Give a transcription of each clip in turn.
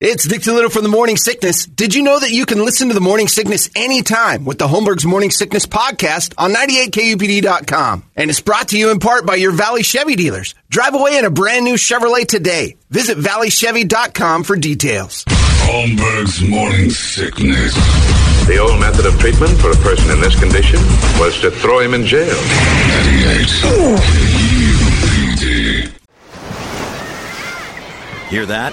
It's Dick Little from the Morning Sickness. Did you know that you can listen to the Morning Sickness anytime with the Holmberg's Morning Sickness podcast on 98kupd.com? And it's brought to you in part by your Valley Chevy dealers. Drive away in a brand new Chevrolet today. Visit valleychevy.com for details. Holmberg's Morning Sickness. The old method of treatment for a person in this condition was to throw him in jail. 98 KUPD. Hear that?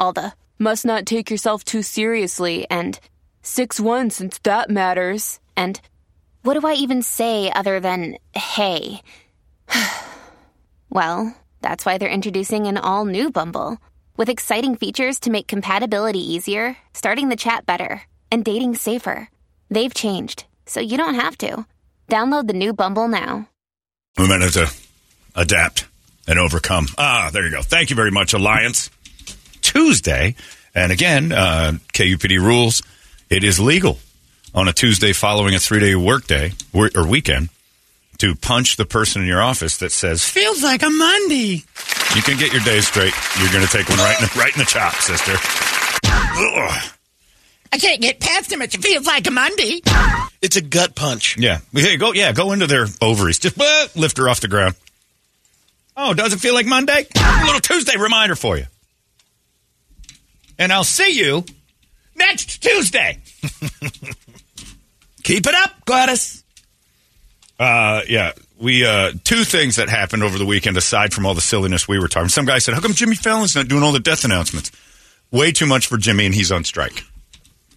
All the must not take yourself too seriously and 6 1 since that matters. And what do I even say other than hey? well, that's why they're introducing an all new Bumble with exciting features to make compatibility easier, starting the chat better, and dating safer. They've changed, so you don't have to. Download the new Bumble now. We might have to adapt and overcome. Ah, there you go. Thank you very much, Alliance. Tuesday, and again, uh, KUPD rules. It is legal on a Tuesday following a three-day workday or, or weekend to punch the person in your office that says "feels like a Monday." You can get your day straight. You're going to take one right in the, right in the chop, sister. Ugh. I can't get past him. It feels like a Monday. It's a gut punch. Yeah, hey, go. Yeah, go into their ovaries. Just uh, lift her off the ground. Oh, does it feel like Monday? A little Tuesday reminder for you. And I'll see you next Tuesday. Keep it up, Gladys. Uh, yeah, we uh, two things that happened over the weekend aside from all the silliness we were talking. Some guy said, "How come Jimmy Fallon's not doing all the death announcements?" Way too much for Jimmy, and he's on strike.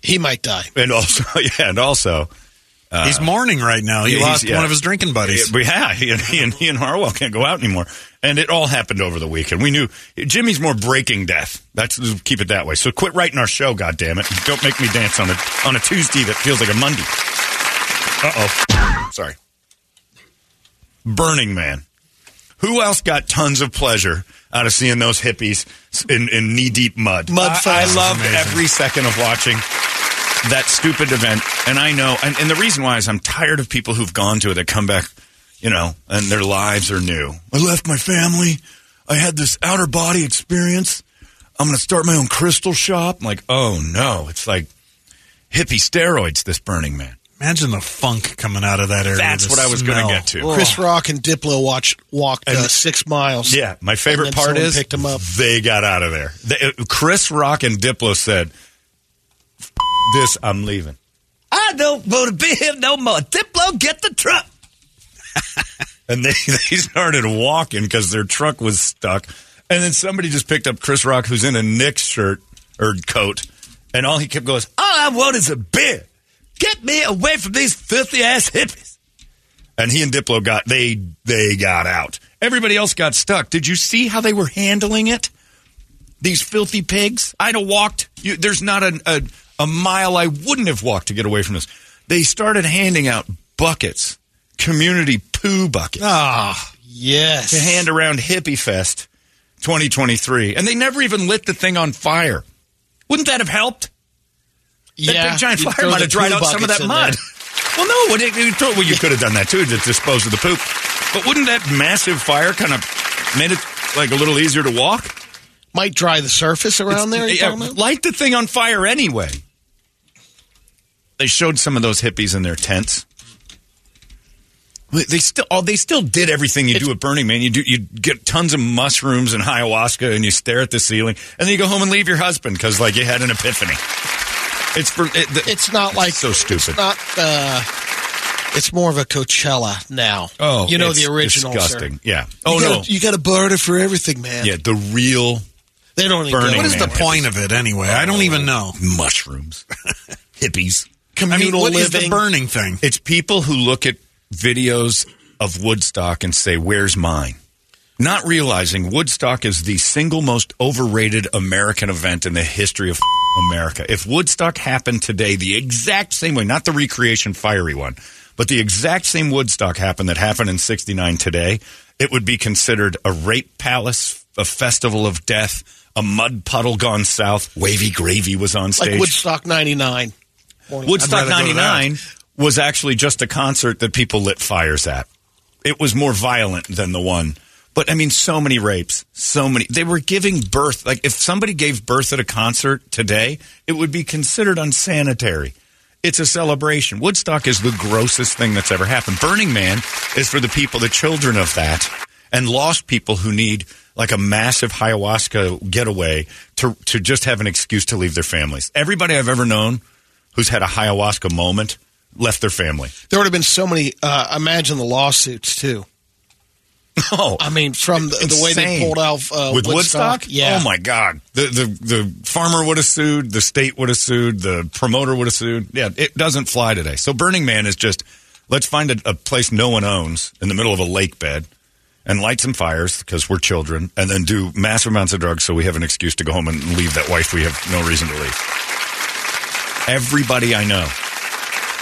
He might die. And also, yeah, and also, He's mourning right now. He Uh, he's- lost yeah. one of his drinking buddies. Yeah, yeah, he and, he and he and Harwell can't go out anymore, and it all happened over the weekend. We knew Jimmy's more breaking death. That's keep it that way. So quit writing our show, goddamn it! Don't make me dance on a on a Tuesday that feels like a Monday. Uh oh, sorry. Burning Man. Who else got tons of pleasure out of seeing those hippies in, in knee deep mud? Mud I, I loved every second of watching that stupid event. And I know, and, and the reason why is I'm tired of people who've gone to it that come back, you know, and their lives are new. I left my family. I had this outer body experience. I'm going to start my own crystal shop. I'm like, oh no, it's like hippie steroids, this Burning Man. Imagine the funk coming out of that area. That's what I was gonna get to. Chris Rock and Diplo watched walked uh, six miles. Yeah, my favorite part is picked him up. they got out of there. They, uh, Chris Rock and Diplo said, "F- "This, I'm leaving." I don't want to be here no more. Diplo, get the truck. and they, they started walking because their truck was stuck. And then somebody just picked up Chris Rock, who's in a Knicks shirt or coat, and all he kept going is, All I want is a beer. Get me away from these filthy ass hippies. and he and Diplo got they they got out. Everybody else got stuck. Did you see how they were handling it? These filthy pigs. I'd have walked. You, there's not a, a a mile I wouldn't have walked to get away from this. They started handing out buckets, community poo buckets. Ah, Yes. to hand around Hippie Fest 2023, and they never even lit the thing on fire. Wouldn't that have helped? That yeah. big giant fire might have dried out some of that mud. Well, no, what it- you throw- well, you could have done that too to dispose of the poop. But wouldn't that massive fire kind of made it like a little easier to walk? Might dry the surface around there. you Yeah, light the thing on fire anyway. They showed some of those hippies in their tents. They still, oh, they still did everything you do at Burning Man. You do, you get tons of mushrooms and ayahuasca, and you stare at the ceiling, and then you go home and leave your husband because, like, you had an epiphany. It's for it, the, It's not like so stupid. It's not. Uh, it's more of a Coachella now. oh, you know it's the original. disgusting. Sir. Yeah. You Oh gotta, no. you got a barter for everything, man. Yeah, the real They don't Burning go what is there. the point of it anyway? I don't even know. mushrooms, hippies. I mean, communal what is living. the burning thing? It's people who look at videos of Woodstock and say, "Where's mine?" not realizing Woodstock is the single most overrated American event in the history of America. If Woodstock happened today, the exact same way, not the recreation fiery one, but the exact same Woodstock happened that happened in 69 today, it would be considered a rape palace, a festival of death, a mud puddle gone south. Wavy Gravy was on stage. Like Woodstock 99. Woodstock I'd rather go to 99 was actually just a concert that people lit fires at. It was more violent than the one. But I mean, so many rapes, so many. They were giving birth. Like, if somebody gave birth at a concert today, it would be considered unsanitary. It's a celebration. Woodstock is the grossest thing that's ever happened. Burning Man is for the people, the children of that, and lost people who need like a massive ayahuasca getaway to, to just have an excuse to leave their families. Everybody I've ever known who's had a ayahuasca moment left their family. There would have been so many. Uh, imagine the lawsuits too. Oh, I mean, from the, the way they pulled out uh, with Woodstock. Yeah. Oh my God. The the the farmer would have sued. The state would have sued. The promoter would have sued. Yeah, it doesn't fly today. So Burning Man is just let's find a, a place no one owns in the middle of a lake bed and light some fires because we're children, and then do massive amounts of drugs so we have an excuse to go home and leave that wife we have no reason to leave. Everybody I know,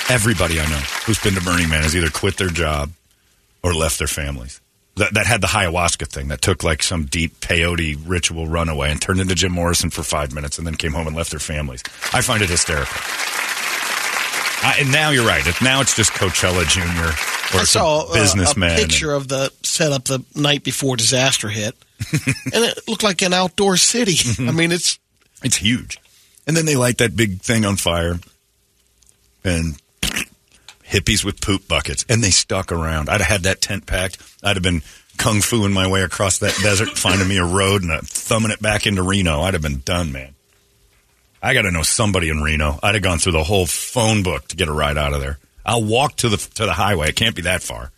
everybody I know who's been to Burning Man has either quit their job or left their families. That, that had the ayahuasca thing that took like some deep peyote ritual runaway and turned into Jim Morrison for five minutes and then came home and left their families. I find it hysterical. I, and now you're right. Now it's just Coachella Junior or I some saw uh, businessman. a picture of the setup the night before disaster hit, and it looked like an outdoor city. Mm-hmm. I mean, it's It's huge. And then they light that big thing on fire and hippies with poop buckets. And they stuck around. I'd have had that tent packed. I'd have been kung fuing my way across that desert, finding me a road and thumbing it back into Reno. I'd have been done, man. I got to know somebody in Reno. I'd have gone through the whole phone book to get a ride out of there. I'll walk to the to the highway. It can't be that far.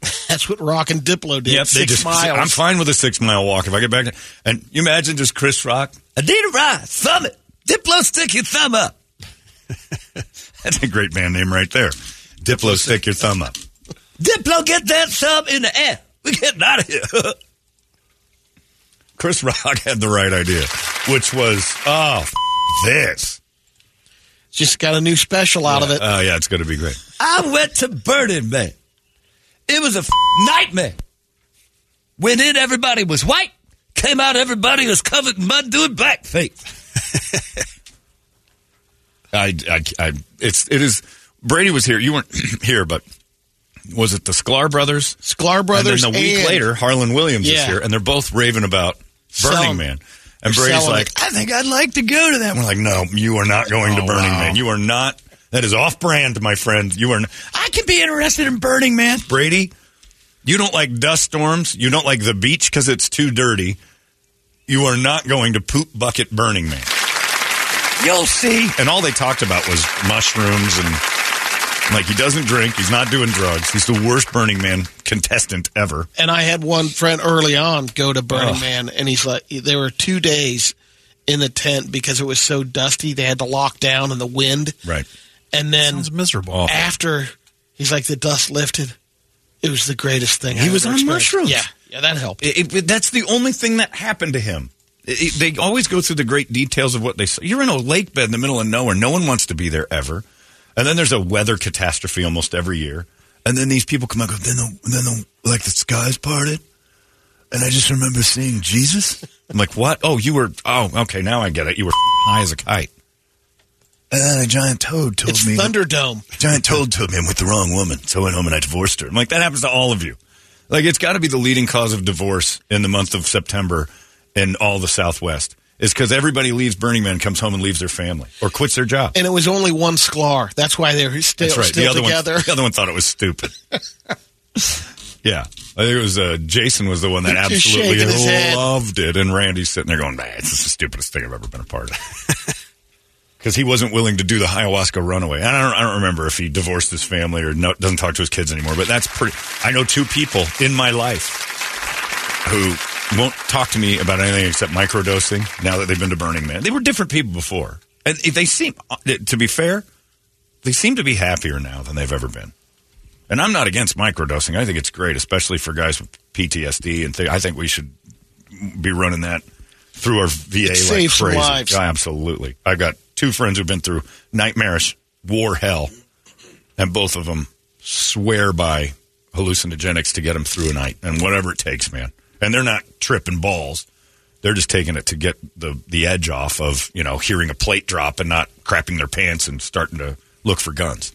that's what Rock and Diplo did. Yep, six just. miles. I'm fine with a six mile walk if I get back. And you imagine just Chris Rock. I need a ride. Thumb it. Diplo, stick your thumb up. That's a great band name right there. Diplo, stick your thumb up. Diplo, get that thumb in the air. We're getting out of here. Chris Rock had the right idea, which was, oh, f- this. Just got a new special out of it. Oh, yeah, it's going to be great. I went to Burning Man. It was a f- nightmare. Went in, everybody was white. Came out, everybody was covered in mud doing blackface. I, I, I, it's, it is, Brady was here. You weren't here, but was it the Sklar brothers? Sklar brothers. And then a week and- later, Harland Williams is here, and they're both raving about Burning Selling- Man. And they're Brady's like, it. I think I'd like to go to that. We're like, no, you are not going to Oh, Burning wow. Man. You are not. That is off brand, my friend. You are. N- I can be interested in Burning Man. Brady, you don't like dust storms. You don't like the beach because it's too dirty. You are not going to poop bucket Burning Man. You'll see. And all they talked about was mushrooms and like he doesn't drink. He's not doing drugs. He's the worst Burning Man contestant ever. And I had one friend early on go to Burning Ugh. Man, and he's like, there were two days in the tent because it was so dusty. They had to lock down in the wind. Right. And then Sounds miserable. After he's like, the dust lifted. It was the greatest thing. He I was on experienced. mushrooms. Yeah, yeah, that helped. It, it- that's the only thing that happened to him. It- they always go through the great details of what they saw. You're in a lake bed in the middle of nowhere. No one wants to be there ever. And then there's a weather catastrophe almost every year. And then these people come out and go, then the, then the, like the skies parted. And I just remember seeing Jesus. I'm like, what? Oh, you were, oh, okay, now I get it. You were high as a kite. And then a giant toad told It's me. Thunderdome. Giant toad told me I'm with the wrong woman. So I went home and I divorced her. I'm like, that happens to all of you. Like, it's got to be the leading cause of divorce in the month of September in all the Southwest. Is because everybody leaves Burning Man, comes home and leaves their family or quits their job. And it was only one Sklar. That's why they're still, That's right. still the other together. one, the other one thought it was stupid. yeah, I think it was uh, Jason was the one that absolutely shaking his head. loved it, and Randy's sitting there going, "Man, it's the stupidest thing I've ever been a part of." Because he wasn't willing to do the ayahuasca runaway. And I don't, I don't remember if he divorced his family or no, doesn't talk to his kids anymore. But that's pretty. I know two people in my life who won't talk to me about anything except microdosing now that they've been to Burning Man. They were different people before. And if they seem, uh, to be fair, they seem to be happier now than they've ever been. And I'm not against microdosing. I think it's great, especially for guys with PTSD and th- I think we should be running that through our VA It like saves crazy. lives. Yeah, absolutely. I've got two friends who've been through nightmarish war hell, and both of them swear by hallucinogenics to get them through a night and whatever it takes, man. And they're not tripping balls. They're just taking it to get the the edge off of you know hearing a plate drop and not crapping their pants and starting to look for guns.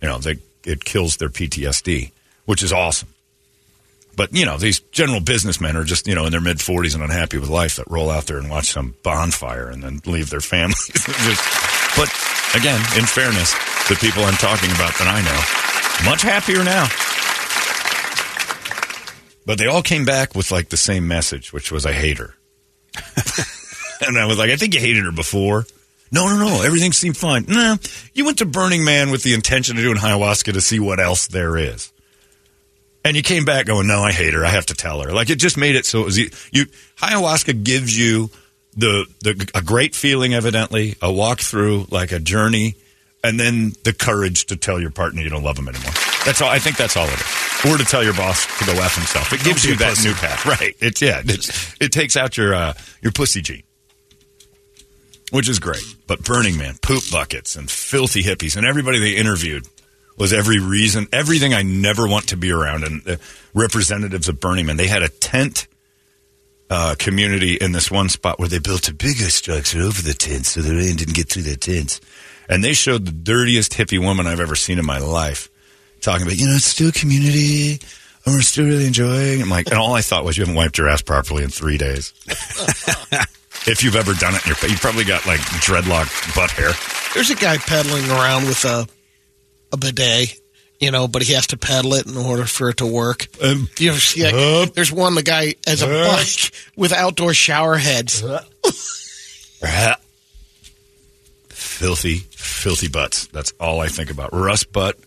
You know, they it kills their PTSD, which is awesome. But you know, these general businessmen are just you know in their mid forties and unhappy with life that roll out there and watch some bonfire and then leave their families. Just- but again, in fairness, the people I'm talking about that I know, much happier now. But they all came back with like the same message, which was I hate her. and I was like, I think you hated her before. No, no, no. Everything seemed fine. Nah, you went to Burning Man with the intention of doing ayahuasca to see what else there is. And you came back going, no, I hate her. I have to tell her. Like it just made it so it was you. Ayahuasca gives you the the a great feeling, evidently, a walk through, like a journey, and then the courage to tell your partner you don't love him anymore. That's all. I think that's all it is. Or to tell your boss to go f himself. It gives you that pussy. new path, right? It's yeah. It's, it takes out your uh, your pussy gene which is great. But Burning Man, poop buckets, and filthy hippies, and everybody they interviewed was every reason, everything I never want to be around. And the representatives of Burning Man, they had a tent uh, community in this one spot where they built a bigger structure over the tents so the rain didn't get through their tents. And they showed the dirtiest hippie woman I've ever seen in my life, talking about, you know, it's still a community. And we're still really enjoying. I'm like, and all I thought was, you haven't wiped your ass properly in three days. if you've ever done it, in your, you probably got like dreadlock butt hair. There's a guy pedaling around with a a bidet, you know, but he has to pedal it in order for it to work. Um, you ever see that? up. There's one the guy has a bike with outdoor shower heads. filthy, filthy butts. That's all I think about. Rust butt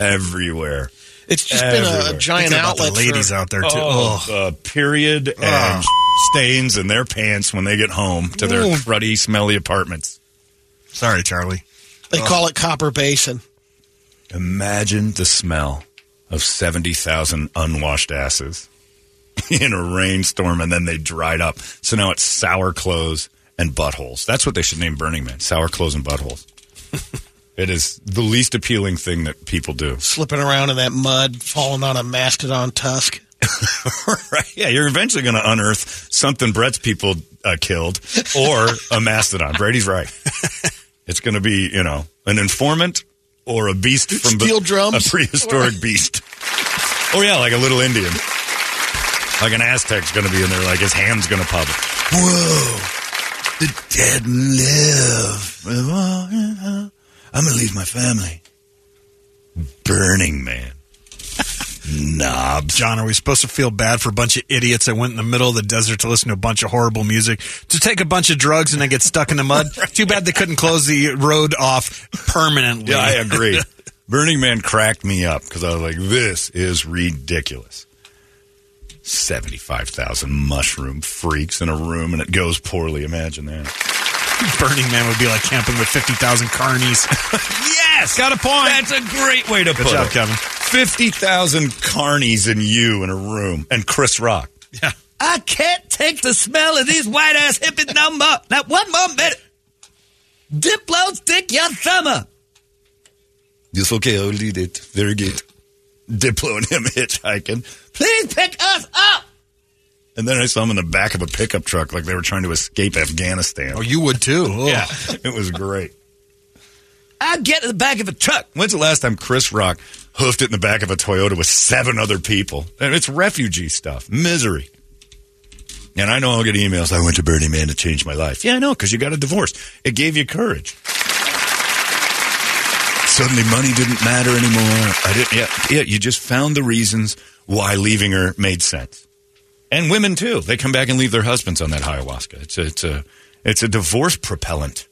everywhere. It's just been a, Everywhere. giant about outlet. the ladies for, out there too. Oh, uh, period and stains in their pants when they get home to their Ooh. cruddy, smelly apartments. Sorry, Charlie. They call it Copper Basin. Imagine the smell of 70,000 unwashed asses in a rainstorm and then they dried up. So now it's sour clothes and buttholes. That's what they should name Burning Man sour clothes and buttholes. it is the least appealing thing that people do. Slipping around in that mud, falling on a mastodon tusk. right. Yeah, you're eventually going to unearth something Brett's people uh, killed or a mastodon. Brady's right. It's going to be, you know, an informant or a beast from the Steel drums? a prehistoric beast. Oh yeah, like a little Indian. Like an Aztec's going to be in there, like his hand's going to pop. Whoa, the dead live. I'm going to leave my family. Burning Man. Knobs. John, are we supposed to feel bad for a bunch of idiots that went in the middle of the desert to listen to a bunch of horrible music, to take a bunch of drugs and then get stuck in the mud? Too bad they couldn't close the road off permanently. Yeah, I agree. Burning Man cracked me up because I was like, this is ridiculous. 75,000 mushroom freaks in a room and it goes poorly. Imagine that. Burning Man would be like camping with 50,000 carnies. Yes! Got a point. That's a great way to Good put job, it. Kevin. 50,000 carnies and you in a room. And Chris Rock. Yeah. I can't take the smell of these white ass hippies no more. Not one more minute. Diplo, stick your thumb up. Yes, okay, I'll lead it. Very good. Diplo and him hitchhiking. Please pick us up. And then I saw him in the back of a pickup truck like they were trying to escape Afghanistan. Oh, you would too. Oh. yeah, it was great. I get in the back of a truck. When's the last time Chris Rock hoofed it in the back of a Toyota with seven other people? And it's refugee stuff, misery. And I know I'll get emails. I went to Burning Man to change my life. Yeah, I know, because you got a divorce. It gave you courage. Suddenly, money didn't matter anymore. I didn't. Yeah, yeah. You just found the reasons why leaving her made sense. And women too. They come back and leave their husbands on that ayahuasca. It's a, it's a, it's a divorce propellant.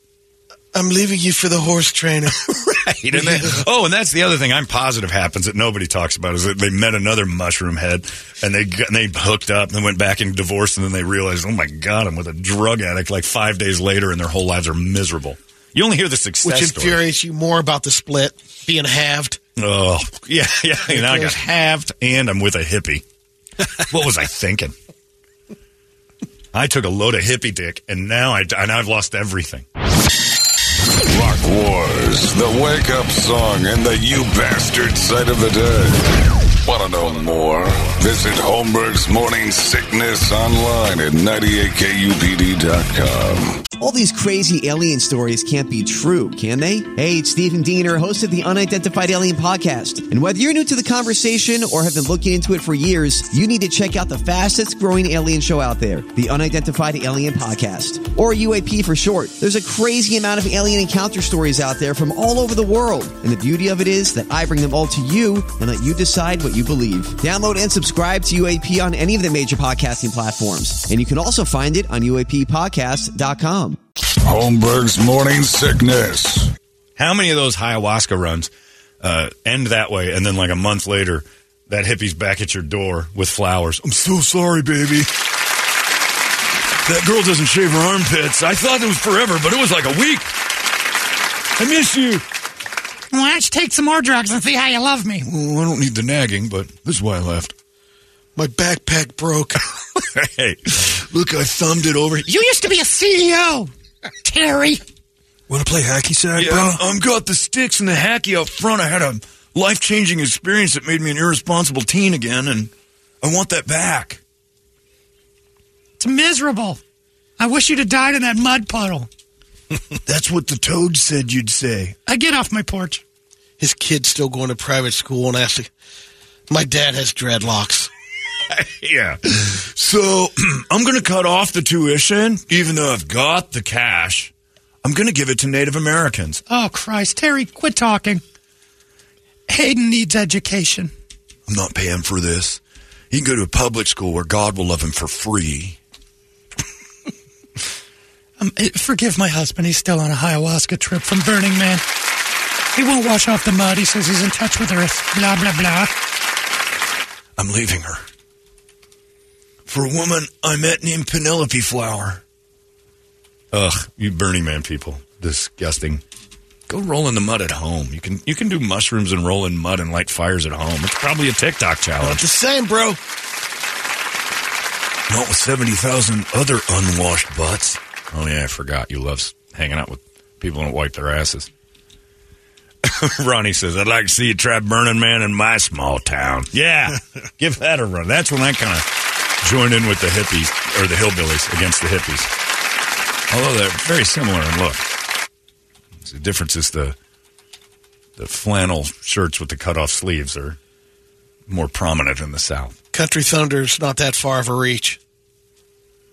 I'm leaving you for the horse trainer. Right. And then, oh, and that's the other thing I'm positive happens that nobody talks about is that they met another mushroom head and they got, and they hooked up and went back and divorced and then they realized, oh my God, I'm with a drug addict like five days later and their whole lives are miserable. You only hear the success Which story. infuriates you more about the split being halved. Oh, yeah, yeah. And I got halved and I'm with a hippie. what was I thinking? I took a load of hippie dick, and now I and I've lost everything. Wars, the wake up song, and the you bastard sight of the day. Want to know more? Visit Holmberg's Morning Sickness online at 98kupd.com. All these crazy alien stories can't be true, can they? Hey, it's Stephen Diener, host of the Unidentified Alien Podcast. And whether you're new to the conversation or have been looking into it for years, you need to check out the fastest growing alien show out there, the Unidentified Alien Podcast, or UAP for short. There's a crazy amount of alien encounter stories out there from all over the world. And the beauty of it is that I bring them all to you and let you decide what you believe. Download and subscribe to UAP on any of the major podcasting platforms. And you can also find it on UAPpodcast.com. Holmberg's Morning Sickness. How many of those ayahuasca runs uh, end that way, and then like a month later, that hippie's back at your door with flowers? I'm so sorry, baby. That girl doesn't shave her armpits. I thought it was forever, but it was like a week. I miss you. Why don't you take some more drugs and see how you love me? Well, I don't need the nagging, but this is why I left. My backpack broke. hey, look, I thumbed it over. You used to be a CEO, Terry. Want to play hacky sack, Yeah, bro? I'm got the sticks and the hacky up front. I had a life changing experience that made me an irresponsible teen again, and I want that back. It's miserable. I wish you'd have died in that mud puddle. That's what the toad said you'd say. I get off my porch. His kid's still going to private school and asked, My dad has dreadlocks. yeah. So I'm going to cut off the tuition, even though I've got the cash. I'm going to give it to Native Americans. Oh, Christ. Terry, quit talking. Hayden needs education. I'm not paying for this. He can go to a public school where God will love him for free. Um, eh, forgive my husband. He's still on a ayahuasca trip from Burning Man. He won't wash off the mud. He says he's in touch with Earth. Blah, blah, blah. I'm leaving her. For a woman I met named Penelope Flower. Ugh, you Burning Man people. Disgusting. Go roll in the mud at home. You can you can do mushrooms and roll in mud and light fires at home. It's probably a TikTok Not challenge. the same, bro. Not with 70,000 other unwashed butts. Oh, yeah, I forgot. You love hanging out with people who don't wipe their asses. Ronnie says, I'd like to see you try Burning Man in my small town. Yeah, give that a run. That's when I kind of joined in with the hippies, or the hillbillies against the hippies. Although they're very similar in look. The difference is the the flannel shirts with the cut-off sleeves are more prominent in the South. Country Thunder's not that far of a reach.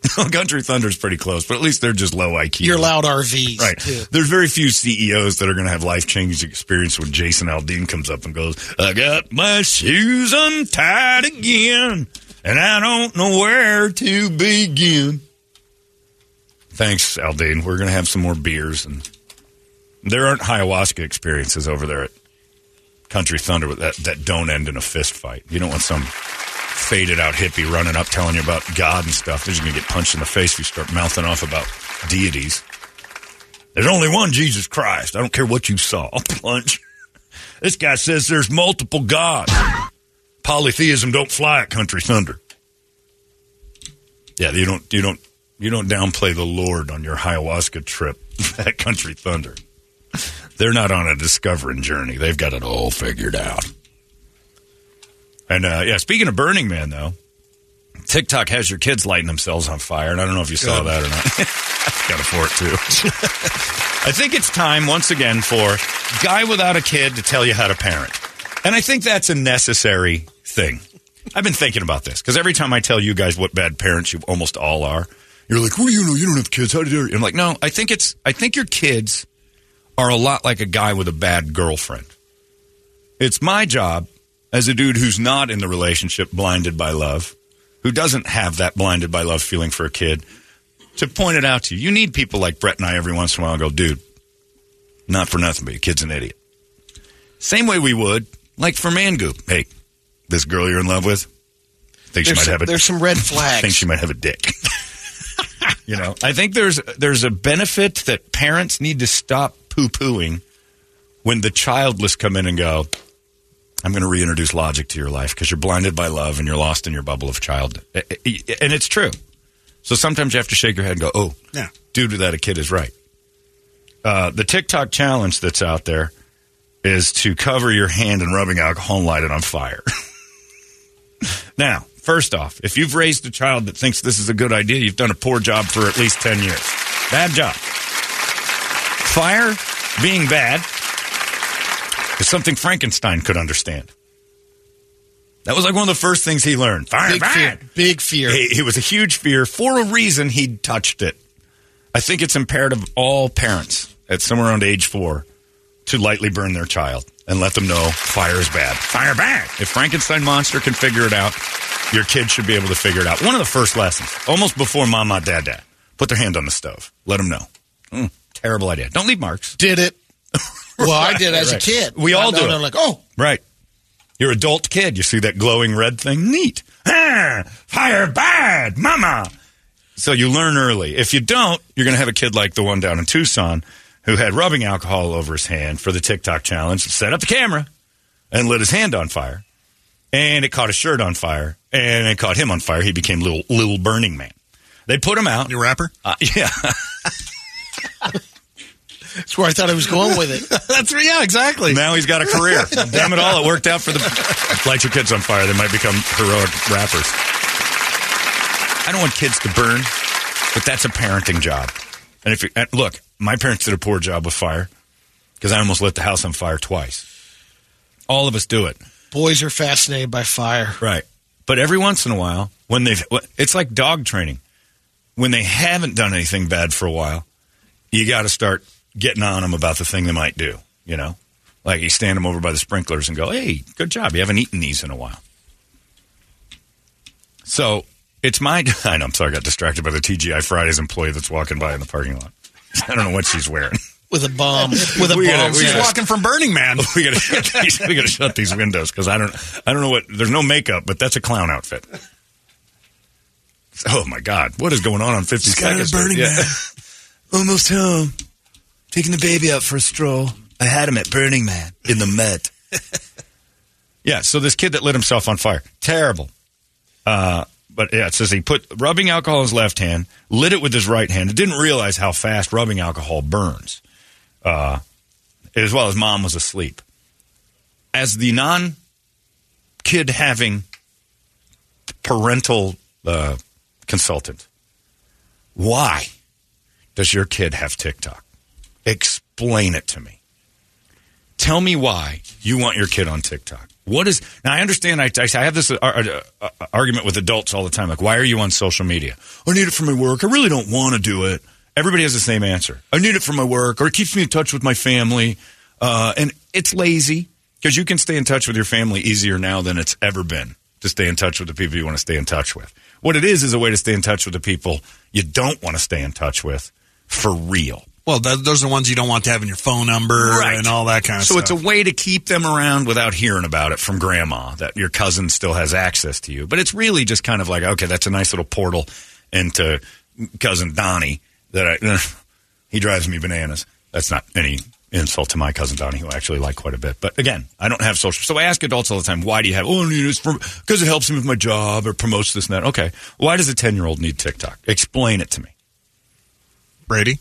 Country Thunder's pretty close, but at least they're just low IQ. Your loud RVs, Right. too. There's very few CEOs that are going to have life changing experience when Jason Aldean comes up and goes, I got my shoes untied again, and I don't know where to begin. Thanks, Aldean. We're going to have some more beers, and there aren't ayahuasca experiences over there at Country Thunder that, that don't end in a fist fight. You don't want some faded out hippie running up telling you about God and stuff. They're just going to get punched in the face if you start mouthing off about deities. There's only one Jesus Christ. I don't care what you saw. Punch. This guy says there's multiple gods. Polytheism don't fly at Country Thunder. Yeah, you don't you don't you don't downplay the Lord on your ayahuasca trip at Country Thunder. They're not on a discovering journey. They've got it all figured out. And uh, yeah, speaking of Burning Man, though, TikTok has your kids lighting themselves on fire, and I don't know if you saw Good. that or not. got it for it too. I think it's time once again for guy without a kid to tell you how to parent, and I think that's a necessary thing. I've been thinking about this because every time I tell you guys what bad parents you almost all are, you're like, "What do you know? You don't have kids. How do you?" I'm like, "No, I think it's. I think your kids are a lot like a guy with a bad girlfriend. It's my job as a dude who's not in the relationship blinded by love, who doesn't have that blinded by love feeling for a kid, to point it out to you. You need people like Brett and I every once in a while go, dude, not for nothing, but your kid's an idiot. Same way we would, like for Mangoop. Hey, this girl you're in love with, think she might some, have a there's some red flags. think she might have a dick. you know, I think there's there's a benefit that parents need to stop poo pooing when the childless come in and go, I'm going to reintroduce logic to your life because you're blinded by love and you're lost in your bubble of child. Eh, eh, eh, and it's true. So sometimes you have to shake your head and go, oh, Yeah. due to that, a kid is right. Uh, the TikTok challenge that's out there is to cover your hand in rubbing alcohol and light it on fire. now, first off, if you've raised a child that thinks this is a good idea, you've done a poor job for at least 10 years. Bad job. Fire being bad is something Frankenstein could understand. That was like one of the first things he learned. Fire Big bad. fear. Big fear. It, it was a huge fear. For a reason, he touched it. I think it's imperative all parents at somewhere around age four to lightly burn their child and let them know fire is bad. Fire bad. If Frankenstein monster can figure it out, your kid should be able to figure it out. One of the first lessons, almost before mama, dad, dad, put their hand on the stove. Let them know. Mm, terrible idea. Don't leave marks. Did it. Well, I did as Right. a kid. We all do it. I'm like, oh, Right. Your adult kid, you see that glowing red thing? Neat. Ah, fire bad, mama. So you learn early. If you don't, you're going to have a kid like the one down in Tucson who had rubbing alcohol over his hand for the TikTok challenge, set up the camera, and lit his hand on fire. And it caught his shirt on fire, and it caught him on fire. He became little, little Burning Man. They put him out. Your rapper? Uh, yeah. that's where I thought I was going with it. That's yeah, exactly. Now he's got a career. Damn it all, it worked out for the. Light your kids on fire. They might become heroic rappers. I don't want kids to burn, but that's a parenting job. And if you look, my parents did a poor job with fire because I almost lit the house on fire twice. All of us do it, Boys are fascinated by fire. right? But every once in a while, when they've, it's like dog training. When they haven't done anything bad for a while, you got to start getting on them about the thing they might do. You know, like you stand them over by the sprinklers and go, "Hey, good job! You haven't eaten these in a while." So it's my. I know. I'm sorry. I got distracted by the TGI Fridays employee that's walking by in the parking lot. I don't know what she's wearing. With a bomb. With a We bomb. gotta- walking from Burning Man. we gotta shut these. We gotta shut these windows because I don't. I don't know what. There's no makeup, but that's a clown outfit. Oh my God! What is going on on 50 Skylar seconds? Burning Man. Almost home. Taking the baby out for a stroll. I had him at Burning Man in the Met. Yeah, so this kid that lit himself on fire, terrible. Uh, but yeah, it says he put rubbing alcohol in his left hand, lit it with his right hand, and didn't realize how fast rubbing alcohol burns. Uh, as well as mom was asleep. As the non kid having parental uh, consultant, why does your kid have TikTok? Explain it to me. Tell me why you want your kid on TikTok. What is now? I understand. I, I have this uh, uh, uh, argument with adults all the time. Like, why are you on social media? I need it for my work. I really don't want to do it. Everybody has the same answer. I need it for my work, or it keeps me in touch with my family. Uh, and it's lazy because you can stay in touch with your family easier now than it's ever been to stay in touch with the people you want to stay in touch with. What it is is a way to stay in touch with the people you don't want to stay in touch with for real. Well, th- those are the ones you don't want to have in your phone number and all that kind of so stuff. So it's a way to keep them around without hearing about it from grandma that your cousin still has access to you. But it's really just kind of like, okay, that's a nice little portal into cousin Donnie that I, he drives me bananas. That's not any insult to my cousin Donnie, who I actually like quite a bit. But again, I don't have social. So I ask adults all the time, why do you have, oh, it's because it helps me with my job or promotes this and that. Okay. Why does a 10 year old need TikTok? Explain it to me. Brady?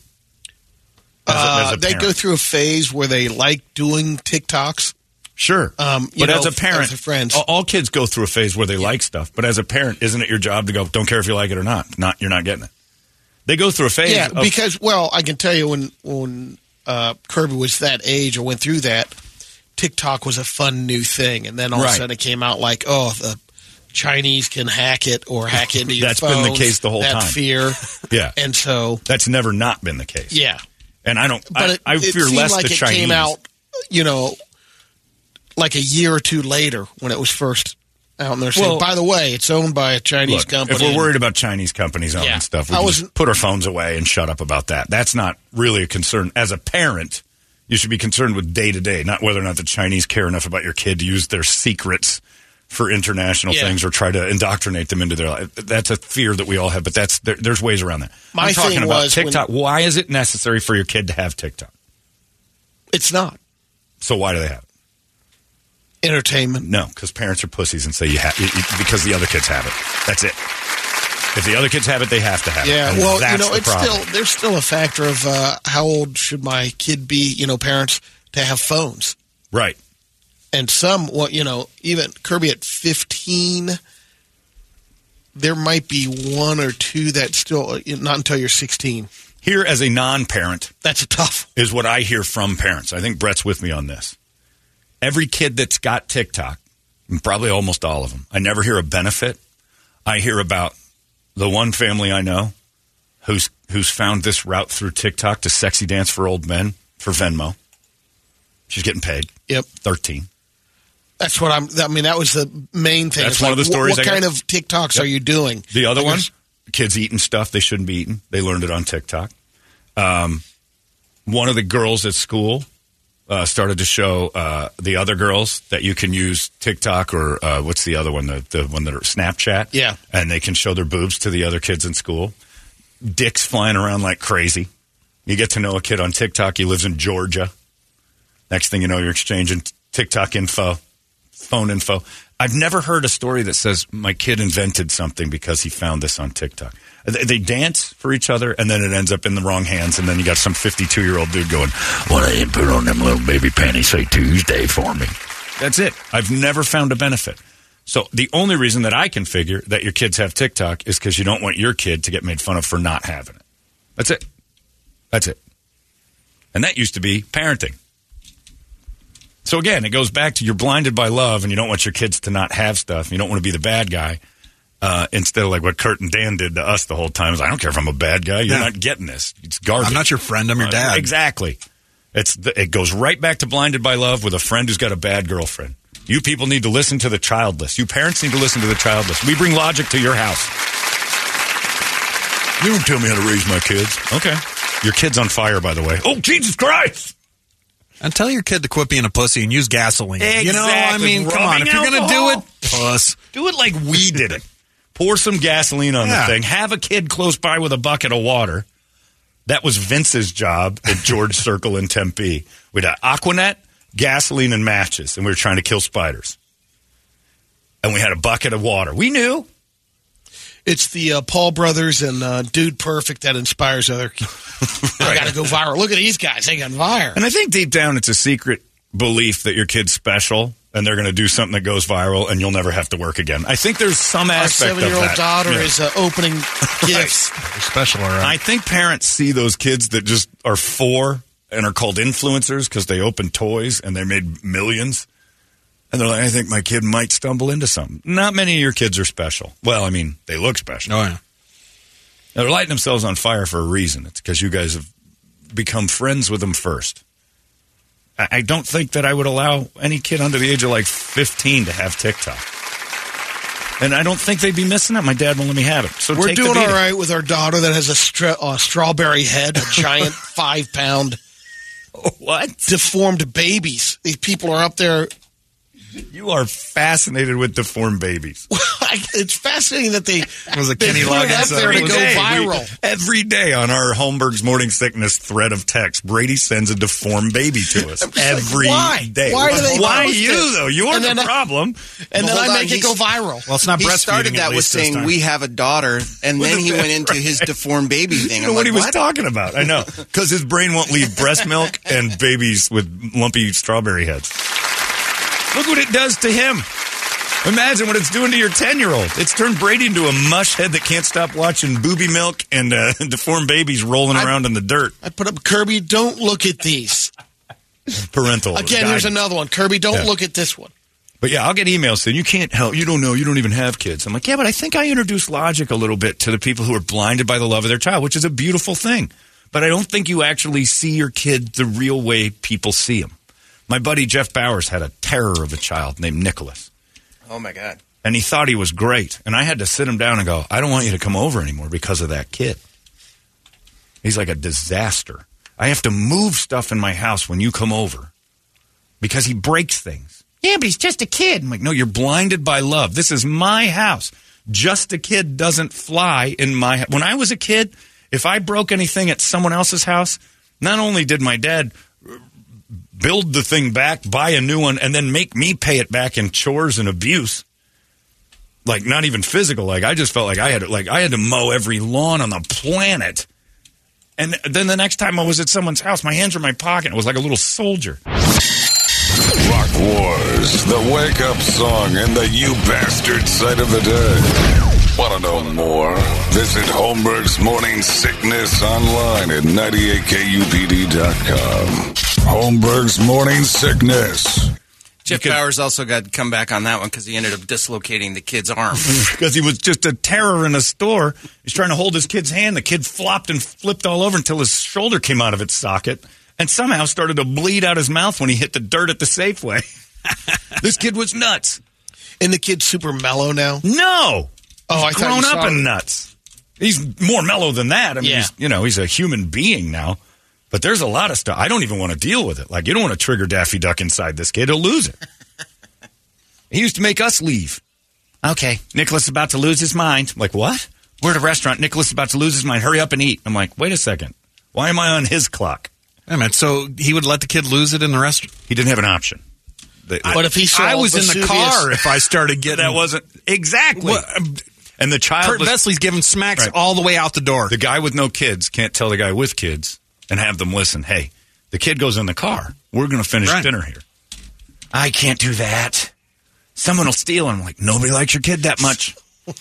As a- as Uh, a they go through a phase where they like doing TikToks. Sure. Um, but know, as a parent, as their friends. all, all kids go through a phase where they like stuff. But as a parent, isn't it your job to go? Don't care if you like it or not. Not you're not getting it. They go through a phase. Yeah, of- because well, I can tell you when when uh, Kirby was that age or went through that, TikTok was a fun new thing, and then all of a sudden it came out like, oh, the Chinese can hack it or hack into your That's been the case the whole that time. fear, yeah, and so that's never not been the case. yeah, and I don't. but I, it, I fear seemed less like the it Chinese. came out, you know, like a year or two later when it was first out, and they're Well- by the way, it's owned by a Chinese Look, company. If we're worried about Chinese companies owning Yeah. stuff, we I wasn't- just put our phones away and shut up about that. That's not really a concern. As a parent, you should be concerned with day to day, not whether or not the Chinese care enough about your kid to use their secrets for international Yeah. things or try to indoctrinate them into their life. That's a fear that we all have, but that's there, there's ways around that. My I'm talking about was when- TikTok. Why is it necessary for your kid to have TikTok? it's not. So why do they have it? Entertainment. No, because parents are pussies and say you have because the other kids have it. That's it. If the other kids have it, they have to have it. Yeah, well, you know, the it's problem. still there's still a factor of uh, how old should my kid be? You know, parents to have phones, right. And some, well, you know, even Kirby at 15, there might be one or two that still uh, not until you're 16. Here, as a non-parent, That's a tough. is what I hear from parents. I think Brett's with me on this. Every kid that's got TikTok, and probably almost all of them, I never hear a benefit. I hear about the one family I know who's who's found this route through TikTok to sexy dance for old men for Venmo. She's getting paid. Yep. Thirteen. That's what I'm. I mean, that was the main thing. That's It's one like, of the stories What, I kind of TikToks Yep. are you doing? The other I one, kids eating stuff they shouldn't be eating. They learned it on TikTok. Um, one of the girls at school uh, started to show uh, the other girls that you can use TikTok or uh, what's the other one, the, the one that are Snapchat. Yeah. and they can show their boobs to the other kids in school. Dicks flying around like crazy. You get to know a kid on TikTok. He lives in Georgia. Next thing you know, you're exchanging TikTok info, phone info. I've never heard a story that says my kid invented something because he found this on TikTok. They, they dance for each other, and then it ends up in the wrong hands, and then you got some 52 year old dude going, "Well, I didn't put on them little baby panties say Tuesday for me." That's it. I've never found a benefit. So the only reason that I can figure that your kids have TikTok is because you don't want your kid to get made fun of for not having it. That's it. That's it. And that used to be parenting. So again, it goes back to you're blinded by love and you don't want your kids to not have stuff. You don't want to be the bad guy. Uh, instead of like what Kurt and Dan did to us the whole time is I don't care if I'm a bad guy. You're Yeah. not getting this. It's garbage. I'm not your friend. I'm your Uh, dad. Exactly. It's the, it goes right back to blinded by love with a friend who's got a bad girlfriend. You people need to listen to the childless. You parents need to listen to the childless. We bring logic to your house. You don't tell me how to raise my kids. Okay. Your kid's on fire, by the way. Oh, Jesus Christ! And tell your kid to quit being a pussy and use gasoline. You know, I Exactly. mean, come on. If you're going to do it, puss. Do it like we did it. Pour some gasoline on Yeah. the thing. Have a kid close by with a bucket of water. That was Vince's job at George Circle in Tempe. We had Aqua Net, gasoline, and matches, and we were trying to kill spiders. And we had a bucket of water. We knew. It's the uh, Paul brothers and uh, Dude Perfect that inspires other. I got to go viral. Look at these guys; they got viral. And I think deep down it's a secret belief that your kid's special and they're going to do something that goes viral and you'll never have to work again. I think there's some aspect of seven-year-old daughter Yeah. is uh, opening gifts. You're special, right. I think parents see those kids that just are four and are called influencers because they open toys and they made millions. And they're like, I think my kid might stumble into something. Not many of your kids are special. Well, I mean, they look special. oh, yeah. Now, they're lighting themselves on fire for a reason. It's because you guys have become friends with them first. I I don't think that I would allow any kid under the age of like 15 to have TikTok. And I don't think they'd be missing out. My dad won't let me have it. So We're take doing all beating. with our daughter that has a stra- uh, strawberry head, a giant five-pound What? deformed babies. These people are up there. You are fascinated with deformed babies. it's fascinating that they Was it they Kenny put Loggins? up there to Every go day, we- viral. every day on our Holmberg's morning sickness thread of text, Brady sends a deformed baby to us. I'm just like, Every day. why? Why do they Why you it? though? You're And the I- uh, problem. and then I on, make it go viral. Well, it's not he breastfeeding. started that with saying we have a daughter, and then he went into his deformed baby thing. I I'm know what like, he was what? talking about. I know because his brain won't leave breast milk and babies with lumpy strawberry heads. Look what it does to him. Imagine what it's doing to your ten-year-old. It's turned Brady into a mush head that can't stop watching booby milk and uh, deformed babies rolling I- around in the dirt. I put up Kirby. Don't look at these. Parental Again, here's another one. Kirby, don't Yeah. look at this one. But yeah, I'll get emails saying you can't help. You don't know. You don't even have kids. I'm like, yeah, but I think I introduce logic a little bit to the people who are blinded by the love of their child, which is a beautiful thing. But I don't think you actually see your kid the real way people see him. My buddy Jeff Bowers had a terror of a child named Nicholas, Oh my god! and he thought he was great. And I had to sit him down and go, I don't want you to come over anymore because of that kid. He's like a disaster. I have to move stuff in my house when you come over because he breaks things. Yeah, but he's just a kid. I'm like, no, you're blinded by love. This is my house. Just a kid doesn't fly in my. ha- When I was a kid, if I broke anything at someone else's house, not only did my dad build the thing back, buy a new one, and then make me pay it back in chores and abuse. Like not even physical. Like I just felt like I had like I had to mow every lawn on the planet. And then the next time I was at someone's house, my hands were in my pocket. It was like a little soldier. Rock Wars, the wake up song and the you bastard sight of the day. Want to know more? Visit Holmberg's Morning Sickness online at 98kupd.com. Holmberg's Morning Sickness. Jeff Bowers also got to come back on that one because he ended up dislocating the kid's arm. because he was just a terror in a store. He's trying to hold his kid's hand. The kid flopped and flipped all over until his shoulder came out of its socket and somehow started to bleed out his mouth when he hit the dirt at the Safeway. this kid was nuts. And the kid's super mellow now. No. Oh, He's I thought grown you up saw and him. nuts. He's more mellow than that. I mean, Yeah. he's, you know, he's a human being now. But there's a lot of stuff. I don't even want to deal with it. Like, you don't want to trigger Daffy Duck inside this kid. He'll lose it. he used to make us leave. Okay, Nicholas is about to lose his mind. I'm like, what? We're at a restaurant. Nicholas is about to lose his mind. Hurry up and eat. I'm like, wait a second. Why am I on his clock? I mean, so he would let the kid lose it in the restaurant. He didn't have an option. The- But if he saw I was in the car if I started getting that wasn't exactly. What- um, and the child Kurt was- Vesley's giving smacks Right. all the way out the door. The guy with no kids can't tell the guy with kids and have them listen. Hey, the kid goes in the car. We're going to finish Right. dinner here. I can't do that. Someone will steal. And I'm like, nobody likes your kid that much.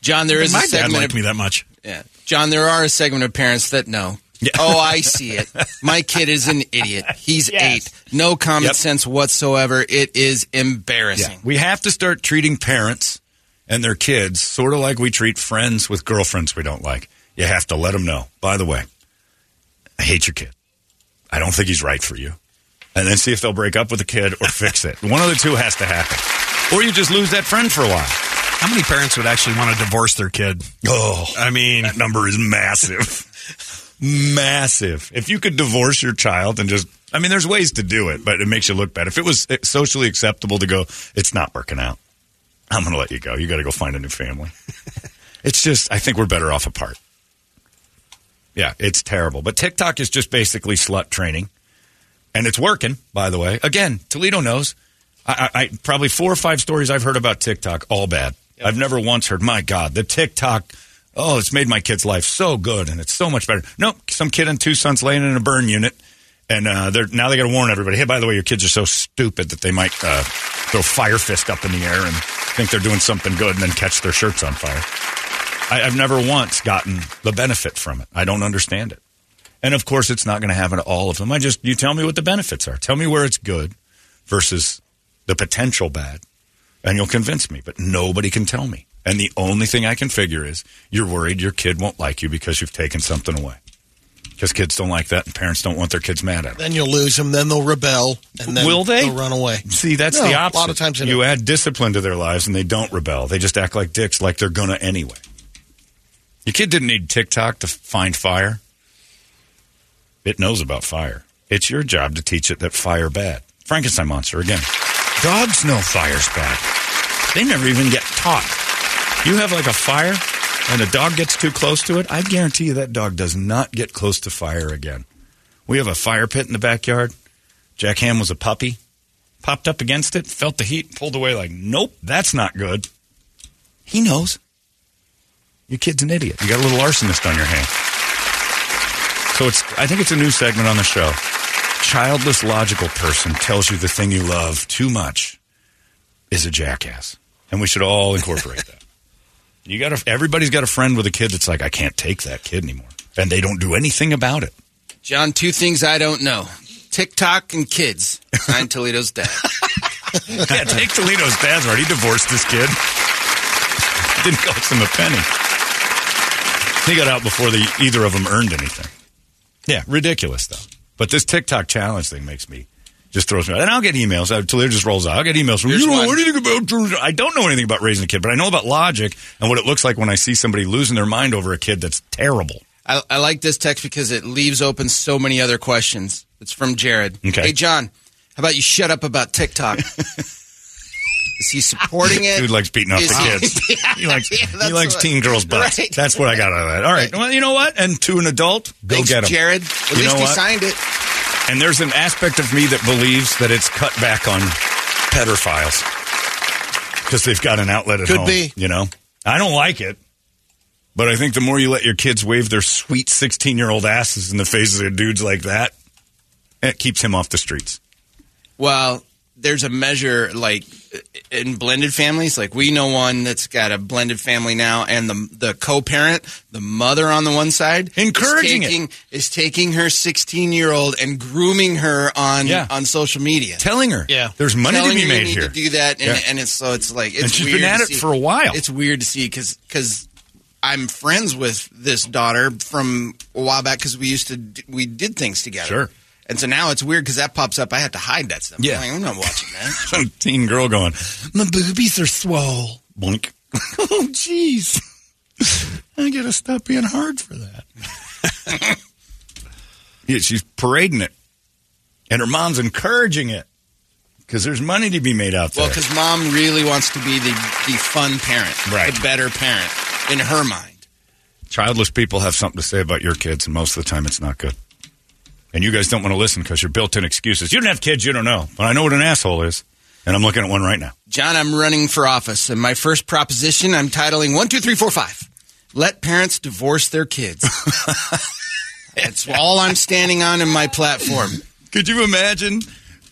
John, there is My a dad segment. liked Of, me that much. yeah. John, there are a segment of parents that know. Yeah. Oh, I see it. My kid is an idiot. He's Yes. eight. No common Yep. sense whatsoever. It is Yeah. embarrassing. We have to start treating parents and their kids sort of like we treat friends with girlfriends we don't like. You have to let them know. By the way, I hate your kid. I don't think he's right for you. And then see if they'll break up with the kid or fix it. One of the two has to happen. Or you just lose that friend for a while. How many parents would actually want to divorce their kid? Oh, I mean, that number is massive. massive. If you could divorce your child and just, I mean, there's ways to do it, but it makes you look bad. If it was eh, socially acceptable to go, it's not working out. I'm going to let you go. You got to go find a new family. it's just, I think we're better off apart. Yeah, it's terrible. But TikTok is just basically slut training. And it's working, by the way. Again, Toledo knows. I, I, I probably four or five stories I've heard about TikTok, all bad. I've never once heard, my God, the TikTok, oh, it's made my kid's life so good and it's so much better. Nope, some kid and two sons laying in a burn unit. And uh, they're now they got to warn everybody. Hey, by the way, your kids are so stupid that they might uh, throw fire fist up in the air and think they're doing something good, and then catch their shirts on fire. I, I've never once gotten the benefit from it. I don't understand it. And of course, it's not going to happen to all of them. I just you tell me what the benefits are. Tell me where it's good versus the potential bad, and you'll convince me. But nobody can tell me. And the only thing I can figure is you're worried your kid won't like you because you've taken something away. Because kids don't like that, and parents don't want their kids mad at them. Then you'll lose them. Then they'll rebel, and then Will they? They'll run away. See, that's No, the a opposite. lot of times you add discipline to their lives, and they don't rebel. They just act like dicks, like they're gonna anyway. Your kid didn't need TikTok to find fire. It knows about fire. It's your job to teach it that fire bad. Frankenstein monster again. Dogs know fire's bad. They never even get taught. You have like a fire, and a dog gets too close to it. I guarantee you that dog does not get close to fire again. We have a fire pit in the backyard. Jack Ham was a puppy. Popped up against it, felt the heat, pulled away like, nope, that's not good. He knows. Your kid's an idiot. You got a little arsonist on your hands. So it's I think it's a new segment on the show. Childless logical person tells you the thing you love too much is a jackass. And we should all incorporate that. You got to everybody's got a friend with a kid that's like, I can't take that kid anymore. And they don't do anything about it. John, two things I don't know TikTok and kids. Sign Toledo's dad. yeah, take Toledo's dad's right. He divorced this kid. Didn't cost him a penny. He got out before the, either of them earned anything. Yeah, ridiculous though. But this TikTok challenge thing makes me just throws me out. And I'll get emails. Uh, Toledo just rolls out. I'll get emails from Here's you. know, one. What do you think about? I don't know anything about raising a kid, but I know about logic and what it looks like when I see somebody losing their mind over a kid that's terrible. I, I like this text because it leaves open so many other questions. It's from Jared. Okay. Hey, John, how about you shut up about TikTok? Is he supporting it? Dude likes beating up Is the he- kids. Yeah, he likes yeah, he that's likes what- teen girls' butts. Right. That's what I got out of that. All right. Well, you know what? And to an adult, go Thanks, get him. Jared. At You least know he what? signed it. And there's an aspect of me that believes that it's cut back on pedophiles because they've got an outlet at Could home. be. You know, I don't like it, but I think the more you let your kids wave their sweet 16 year old asses in the faces of dudes like that, it keeps him off the streets. Well, there's a measure like in blended families. Like we know one that's got a blended family now, and the the co-parent, the mother on the one side, Encouraging it. is taking, is taking her 16 year old and grooming her on Yeah. on social media. Telling her, Yeah. there's money Telling to be her you made need here. To do that, and, Yeah. and it's so it's like it's And she's weird been at it see. for a while. It's weird to see because because I'm friends with this daughter from a while back because we used to d- we did things together. Sure. And so now it's weird because that pops up. I have to hide that stuff. Yeah. I'm, like, I'm not watching that. Some teen girl going, My boobies are swole. boink. oh, jeez. I gotta stop being hard for that. yeah, she's parading it, and her mom's encouraging it because there's money to be made out there. Well, because mom really wants to be the, the fun parent, Right. the better parent in her mind. Childless people have something to say about your kids, and most of the time it's not good. And you guys don't want to listen because you're built in excuses. You don't have kids, you don't know. But I know what an asshole is, and I'm looking at one right now. John, I'm running for office, and my first proposition I'm titling one, two, three, four, five. Let parents divorce their kids. That's all I'm standing on in my platform. Could you imagine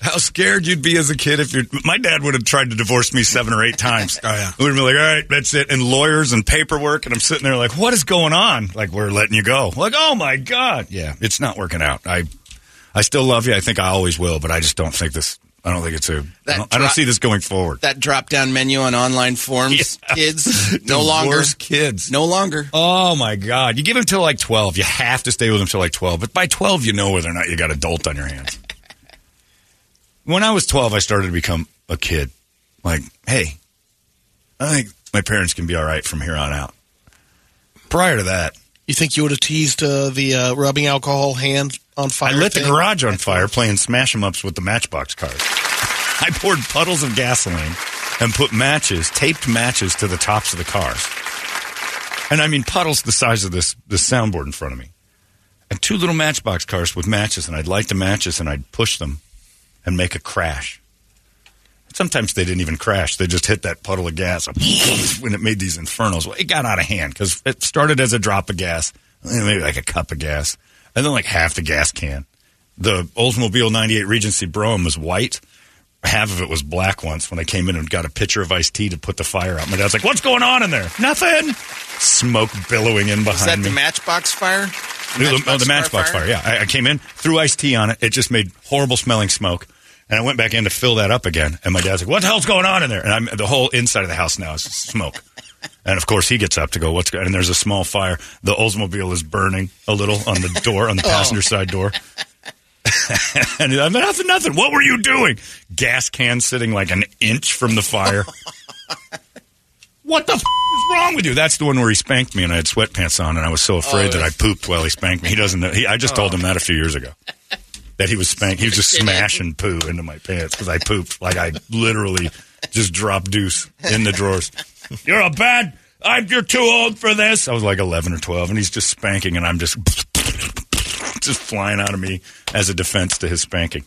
how scared you'd be as a kid if your my dad would have tried to divorce me seven or eight times? Oh, yeah. We'd be like, all right, that's it, and lawyers and paperwork, and I'm sitting there like, what is going on? Like we're letting you go. Like, oh my god, yeah, it's not working out. I I still love you. I think I always will, but I just don't think this. I don't think it's a. I don't, I don't see this going forward. That drop down menu on online forms, Yeah. kids, no longer. Kids. No longer. Oh my God! You give them till like twelve. You have to stay with them till like twelve. But by twelve, you know whether or not you got adult on your hands. When I was twelve, I started to become a kid. Like, hey, I think my parents can be all right from here on out. Prior to that, You think you would have teased uh, the uh, rubbing alcohol hand on fire? I lit the garage on fire playing smash 'em ups with the Matchbox cars. I poured puddles of gasoline and put matches, taped matches to the tops of the cars. And I mean puddles the size of this this soundboard in front of me. And two little Matchbox cars with matches, and I'd light the matches and I'd push them and make a crash. Sometimes they didn't even crash; they just hit that puddle of gas when it made these infernos. Well, it got out of hand because it started as a drop of gas, maybe like a cup of gas, and then like half the gas can. The Oldsmobile 98 Regency Brougham was white. Half of it was black once when I came in and got a pitcher of iced tea to put the fire out. My dad's like, What's going on in there? Nothing. Smoke billowing in behind me. Is that me. the matchbox fire? The, oh, the matchbox fire. Yeah, I, I came in, threw iced tea on it. It just made horrible smelling smoke, and I went back in to fill that up again. And my dad's like, "What the hell's going on in there?" And I'm the whole inside of the house now is smoke. And of course, he gets up to go, "What's?" go-" And there's a small fire. The Oldsmobile is burning a little on the door, on the oh. passenger side door. and I'm nothing, nothing. What were you doing? Gas can sitting like an inch from the fire. What the f- is wrong with you? That's the one where he spanked me and I had sweatpants on and I was so afraid oh. that I pooped while he spanked me. He doesn't know. He, I just told him oh. that a few years ago. That he was spanking. He was just smashing poo into my pants because I pooped. Like I literally just dropped deuce in the drawers. You're a bad. I'm, you're too old for this. I was like 11 or 12 and he's just spanking and I'm just just flying out of me as a defense to his spanking.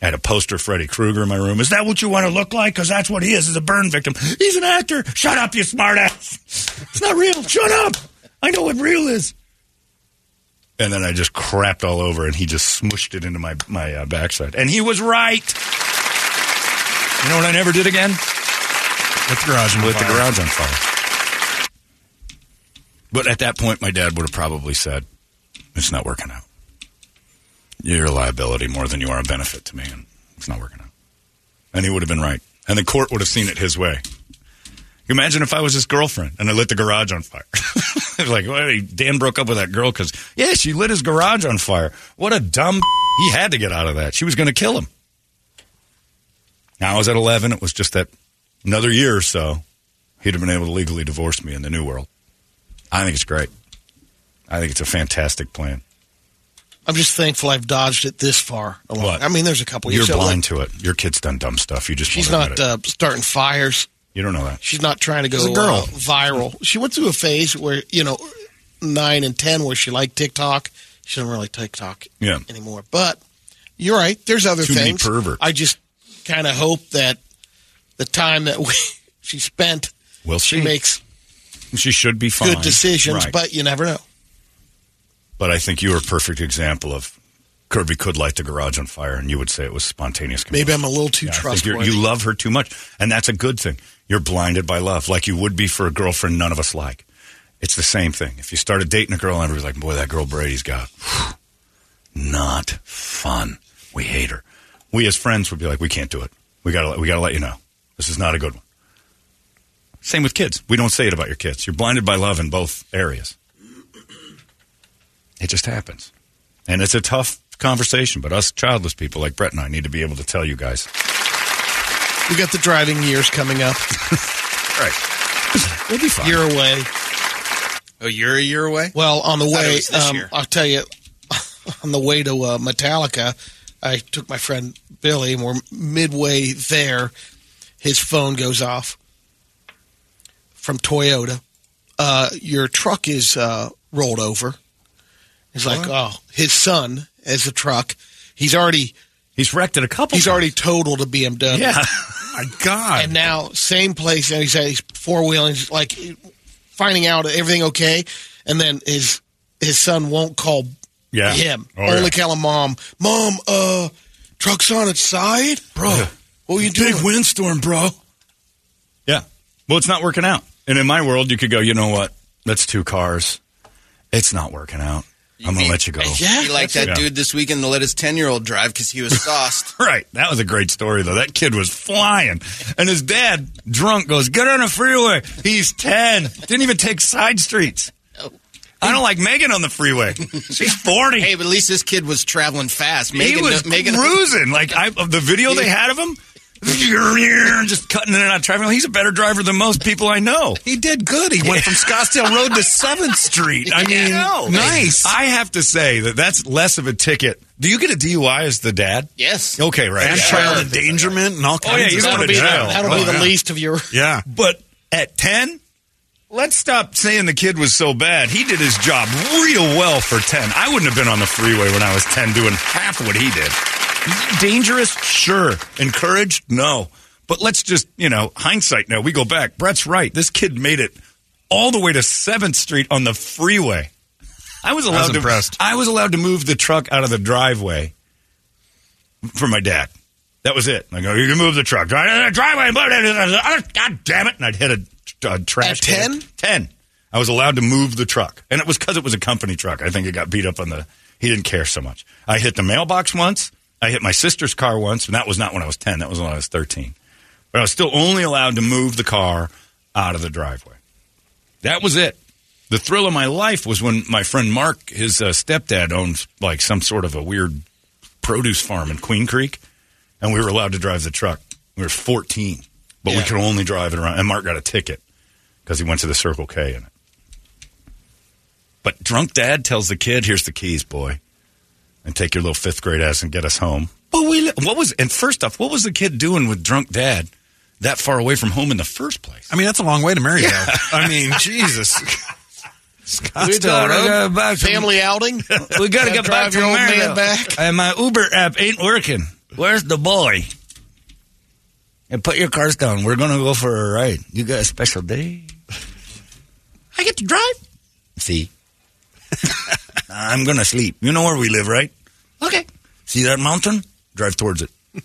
I had a poster of Freddy Krueger in my room. Is that what you want to look like? Because that's what he is, is a burn victim. He's an actor. Shut up, you smartass. It's not real. Shut up. I know what real is. And then I just crapped all over, and he just smushed it into my my uh, backside. And he was right. You know what I never did again? Lit the garage on Lit the garage on fire. But at that point, my dad would have probably said, "It's not working out. You're a liability more than you are a benefit to me, and it's not working out." And he would have been right, and the court would have seen it his way. You imagine if I was his girlfriend and I lit the garage on fire. Like, well, Dan broke up with that girl because, yeah, she lit his garage on fire. What a dumb. He had to get out of that. She was going to kill him. Now I was at 11. It was just that another year or so, he'd have been able to legally divorce me in the new world. I think it's great. I think it's a fantastic plan. I'm just thankful I've dodged it this far. along. What? I mean, there's a couple You're years. so, blind like, to it. Your kid's done dumb stuff. You just she's not uh, starting fires. You don't know that. She's not trying to go She's a girl. uh, viral. She went through a phase where you know, nine and ten, where she liked TikTok. she doesn't really TikTok Yeah. anymore. But you're right. There's other Too things. perverts. I just kind of hope that the time that we, she spent, We'll she makes She should be fine. good decisions. Right. But you never know. But I think you are a perfect example of Kirby could light the garage on fire, and you would say it was spontaneous. Combustion. Maybe. I'm a little too Yeah, I think you're- trustworthy. You love her too much, and that's a good thing. You're blinded by love, like you would be for a girlfriend none of us like. It's the same thing. If you started dating a girl and everybody's like, "Boy, that girl Brady's got not fun. We hate her." We as friends would be like, "We can't do it. We gotta, we gotta let you know. This is not a good one." Same with kids. We don't say it about your kids. You're blinded by love in both areas. It just happens. And it's a tough conversation, but us childless people like Brett and I need to be able to tell you guys. We got the driving years coming up. right. We'll be fine. Year away. Oh, you're a year away? Well, on the I thought it way, um, year. I'll tell you, on the way to uh, Metallica, I took my friend Billy, and we're midway there. His phone goes off from Toyota. Uh, your truck is uh, rolled over. He's like, oh, his son has a truck. He's already he's wrecked it a couple. He's already totaled a BMW. Yeah. My God. And now same place. And he said he's four wheeling, like finding out everything okay, and then his his son won't call Yeah. him. Oh, Only yeah. call him mom. Mom, uh, truck's on its side, bro. What are you doing? Big windstorm, bro. Yeah. Well, it's not working out. And in my world, you could go, you know what? That's two cars. It's not working out. I'm going to let you go. Yeah, He like that Yeah. dude this weekend to let his 10 year old drive because he was sauced. Right. That was a great story, though. That kid was flying. And his dad, drunk, goes, Get on the freeway. He's 10. Didn't even take side streets. I don't like Megan on the freeway. She's 40. hey, but at least this kid was traveling fast. he Megan, was Megan, cruising. Like, I, of the video they had of him, just cutting in and out of traffic. He's a better driver than most people I know. He did good. He went from Scottsdale Road to 7th Street. I mean, know. nice. I have to say that that's less of a ticket. Do you get a DUI as the dad? Yes. Okay, right. and Yeah. child endangerment and all Oh, kinds yeah, of you stuff. go to That'll be, the, that'll Oh, be the yeah. least of your. Yeah. But at 10, let's stop saying the kid was so bad. He did his job real well for 10. I wouldn't have been on the freeway when I was 10 doing half what he did. Dangerous? Sure. Encouraged? No. But let's just, you know, hindsight now. We go back. Brett's right. This kid made it all the way to 7th Street on the freeway. I was allowed was to impressed. I was allowed to move the truck out of the driveway for my dad. That was it. I go, you can move the truck. Drive in the driveway. Oh, God damn it. And I'd hit a, a trash At can. 10? 10. I was allowed to move the truck. And it was because it was a company truck. I think it got beat up on the. He didn't care so much. I hit the mailbox once. I hit my sister's car once. And that was not when I was 10. That was when I was 13. But I was still only allowed to move the car out of the driveway. That was it. The thrill of my life was when my friend Mark, his uh, stepdad, owned like some sort of a weird produce farm in Queen Creek, and we were allowed to drive the truck. We were 14, but we could only drive it around. And Mark got a ticket because he went to the Circle K in it. But drunk dad tells the kid, "Here's the keys, boy, and take your little fifth grade ass and get us home." But we, what was? And first off, what was the kid doing with drunk dad that far away from home in the first place? I mean, that's a long way to Maryvale. I mean, Jesus. We uh, got a family outing. We got to get back to your old man Maryvale. back. And my Uber app ain't working. Where's the boy? And put your cars down. We're going to go for a ride. You got a special day? I get to drive. See? I'm going to sleep. You know where we live, right? Okay. See that mountain? Drive towards it.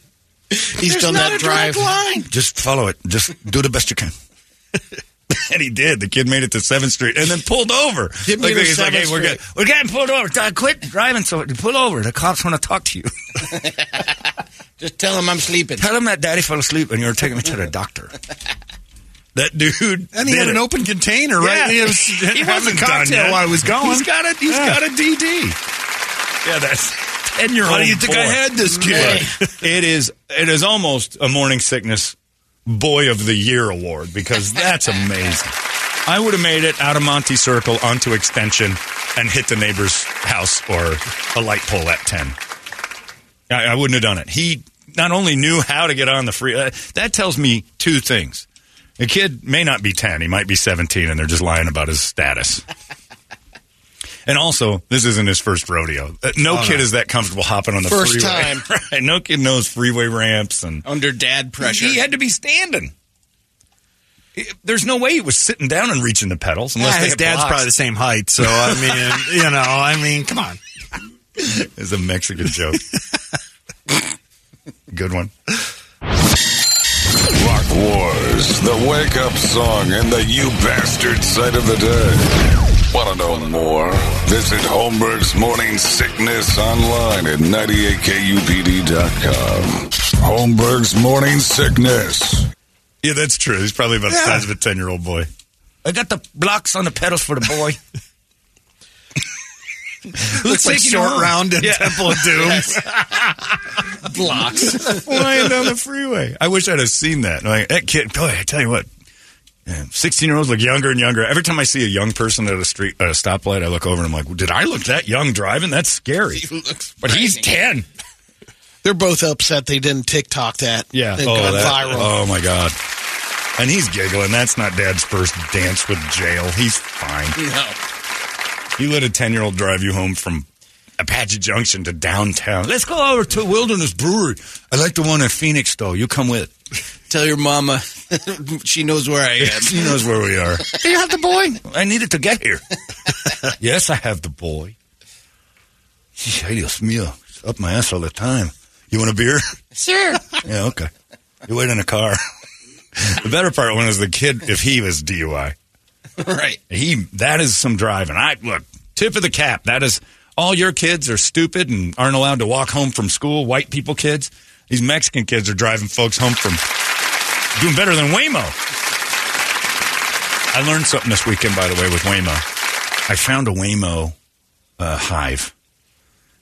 He's There's done not that drive. line. Just follow it. Just do the best you can. and he did. The kid made it to Seventh Street and then pulled over. Didn't to he's like, hey, we're, get, we're getting pulled over. Uh, Quit driving. So pull over. The cops want to talk to you. Just tell them I'm sleeping. Tell them that daddy fell asleep and you were taking me to the doctor. That dude. And he did had an open container, right? He was, he wasn't a done cocktail yet. while he was going. He's got a he's Yeah. got a DD. Yeah, that's ten year old. How do you think I had this kid? it is it is almost a morning sickness boy of the year award because that's amazing. I would have made it out of Monty Circle onto Extension and hit the neighbor's house or a light pole at ten. I, I wouldn't have done it. He not only knew how to get on the free. Uh, that tells me two things. The kid may not be ten; he might be seventeen, and they're just lying about his status. And also, this isn't his first rodeo. Uh, No Oh, kid no. is that comfortable hopping on the First freeway. time. right? No kid knows freeway ramps and Under dad pressure. He had to be standing. There's no way he was sitting down and reaching the pedals unless Yeah, his dad's blocks. probably the same height, so I mean, you know, I mean, come on. It's a Mexican joke. Good one. Rock Wars, the wake up song and the you bastard sight of the day. Want to know more? Visit Holmberg's Morning Sickness online at 98kupd.com. Holmberg's Morning Sickness. Yeah, that's true. He's probably about the size of a 10 year old boy. I got the blocks on the pedals for the boy. Looks like short home? round in Yeah. Temple of Doom. Blocks. Flying down the freeway. I wish I'd have seen that. Like, that kid, boy, I tell you what, 16 year olds look younger and younger. Every time I see a young person at a street, at a stoplight, I look over and I'm like, did I look that young driving? That's scary. But he's 10. They're both upset they didn't TikTok that. Yeah. It oh, got that- viral. oh, my God. And he's giggling. That's not dad's first dance with jail. He's fine. No. You let a 10 year old drive you home from Apache Junction to downtown. Let's go over to Wilderness Brewery. I like the one in Phoenix, though. You come with. Tell your mama she knows where I am. she knows where we are. Do you have the boy? I needed to get here. yes, I have the boy. Ay, Dios mío. It's up my ass all the time. You want a beer? Sure. Yeah, okay. You wait in the car. the better part one is the kid, if he was DUI. right. He that is some driving. I look, tip of the cap. That is all your kids are stupid and aren't allowed to walk home from school, white people kids. These Mexican kids are driving folks home from doing better than Waymo. I learned something this weekend, by the way, with Waymo. I found a Waymo uh, hive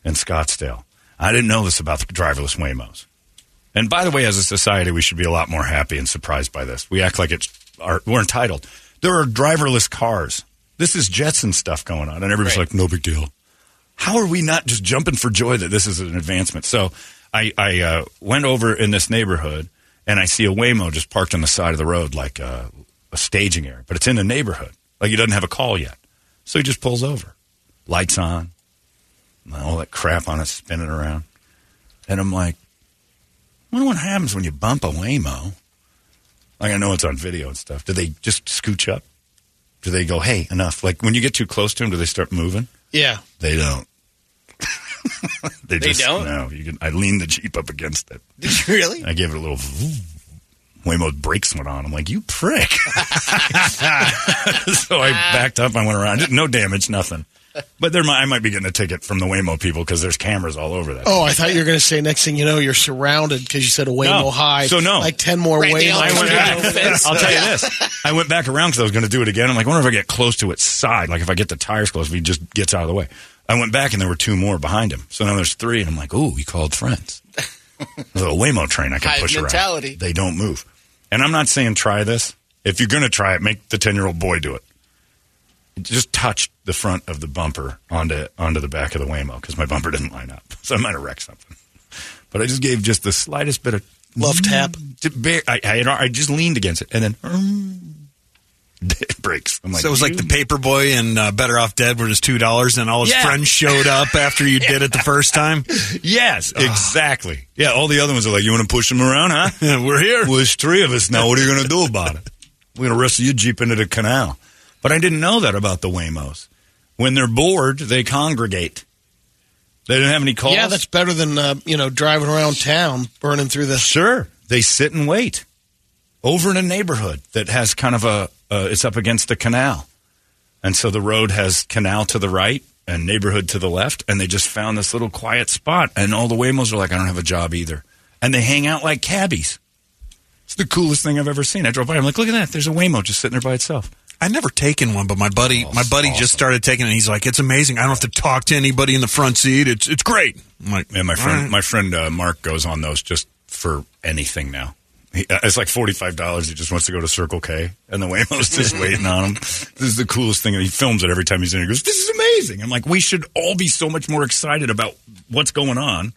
in Scottsdale. I didn't know this about the driverless Waymos. And by the way, as a society, we should be a lot more happy and surprised by this. We act like it's our, we're entitled. There are driverless cars. This is Jetson stuff going on, and everybody's like, "No big deal." How are we not just jumping for joy that this is an advancement? So, I, I uh, went over in this neighborhood, and I see a Waymo just parked on the side of the road, like a, a staging area, but it's in the neighborhood. Like he doesn't have a call yet, so he just pulls over, lights on, all that crap on it spinning around, and I'm like, I wonder what happens when you bump a Waymo. Like I know it's on video and stuff. Do they just scooch up? Do they go, hey, enough? Like when you get too close to them, do they start moving? Yeah. They don't. they, They just, don't? No, you can. I leaned the jeep up against it. Did you really? I gave it a little. Waymo's brakes went on. I'm like, you prick. so I backed up. I went around. No damage, nothing. But there, might, I might be getting a ticket from the Waymo people because there's cameras all over that. Oh, I thought you were going to say next thing you know, you're surrounded because you said a Waymo No. high. So no. Like 10 more Randy Waymos. I went back. I'll tell you this. I went back around because I was going to do it again. I'm like, I wonder if I get close to its side. Like if I get the tires close, if he just gets out of the way. I went back and there were two more behind him. So now there's three, and I'm like, oh, he called friends. There's a Waymo train I can Hive push mentality. around. They don't move. And I'm not saying try this. If you're going to try it, make the 10 year old boy do it. Just touched the front of the bumper onto onto the back of the Waymo because my bumper didn't line up. So I might have wrecked something. But I just gave just the slightest bit of Love tap. to bear, I, I, I just leaned against it and then it breaks. I'm like, so it was like the paper boy and uh, Better Off Dead were just two dollars, and all his Yeah. friends showed up after you did it the first time. Yes, exactly. Yeah, all the other ones are like, you want to push them around, huh? We're here. Well, there's three of us now. What are you going to do about it? We're going to wrestle your Jeep into the canal. But I didn't know that about the Waymos. When they're bored, they congregate. They didn't have any calls. Yeah, that's better than, uh, you know, driving around town, burning through the. Sure. They sit and wait over in a neighborhood that has kind of a, uh, it's up against the canal. And so the road has canal to the right and neighborhood to the left. And they just found this little quiet spot. And all the Waymos are like, I don't have a job either. And they hang out like cabbies. It's the coolest thing I've ever seen. I drove by. I'm like, look at that. There's a Waymo just sitting there by itself. I've never taken one, but my buddy, Oh, my buddy awesome. just started taking it. and He's like, "It's amazing. I don't have to talk to anybody in the front seat. It's it's great." I'm like, And my friend, "All right." my friend uh, Mark goes on those just for anything now. He, uh, it's like forty five dollars. He just wants to go to Circle K, and the Waymo's just waiting on him. This is the coolest thing. He films it every time he's in. He goes, "This is amazing." I'm like, we should all be so much more excited about what's going on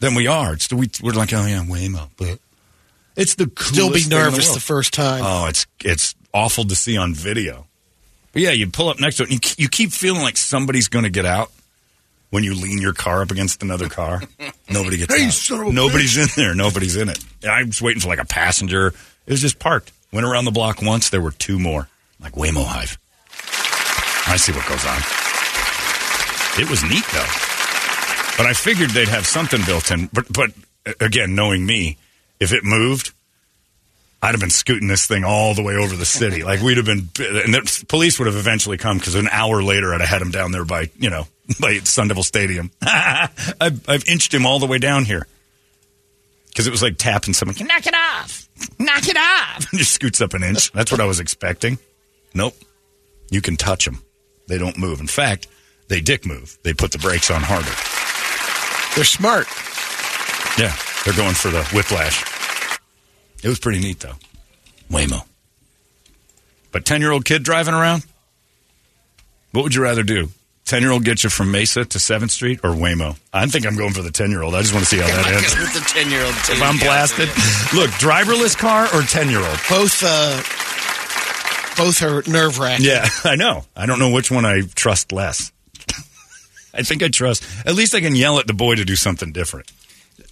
than we are. It's the, we, we're like, oh yeah, Waymo, but it's the coolest Still be thing in the nervous world. the first time. Oh, it's it's awful to see on video. But yeah, you pull up next to it, and you, you keep feeling like somebody's going to get out when you lean your car up against another car. Nobody gets Hey, out. son of a Nobody's in there. Nobody's in it. I was waiting for like a passenger. It was just parked. Went around the block once. There were two more. Like Waymo Hive. I see what goes on. It was neat though. But I figured they'd have something built in. But but again, knowing me, if it moved, I'd have been scooting this thing all the way over the city. Like we'd have been, and the police would have eventually come because an hour later I'd have had him down there by you know by Sun Devil Stadium. I've, I've inched him all the way down here because it was like tapping someone. Knock it off! Knock it off! Just scoots up an inch. That's what I was expecting. Nope. You can touch them. They don't move. In fact, they dick move. They put the brakes on harder. They're smart. Yeah, they're going for the whiplash. It was pretty neat, though. Waymo. But 10 year old kid driving around? What would you rather do? 10 year old get you from Mesa to 7th Street or Waymo? I think I'm going for the 10 year old. I just want to see how that ends. With the 10 year old. If I'm blasted. Look, driverless car or 10 year old? Both, uh, both are nerve wracking. Yeah, I know. I don't know which one I trust less. I think I trust. At least I can yell at the boy to do something different.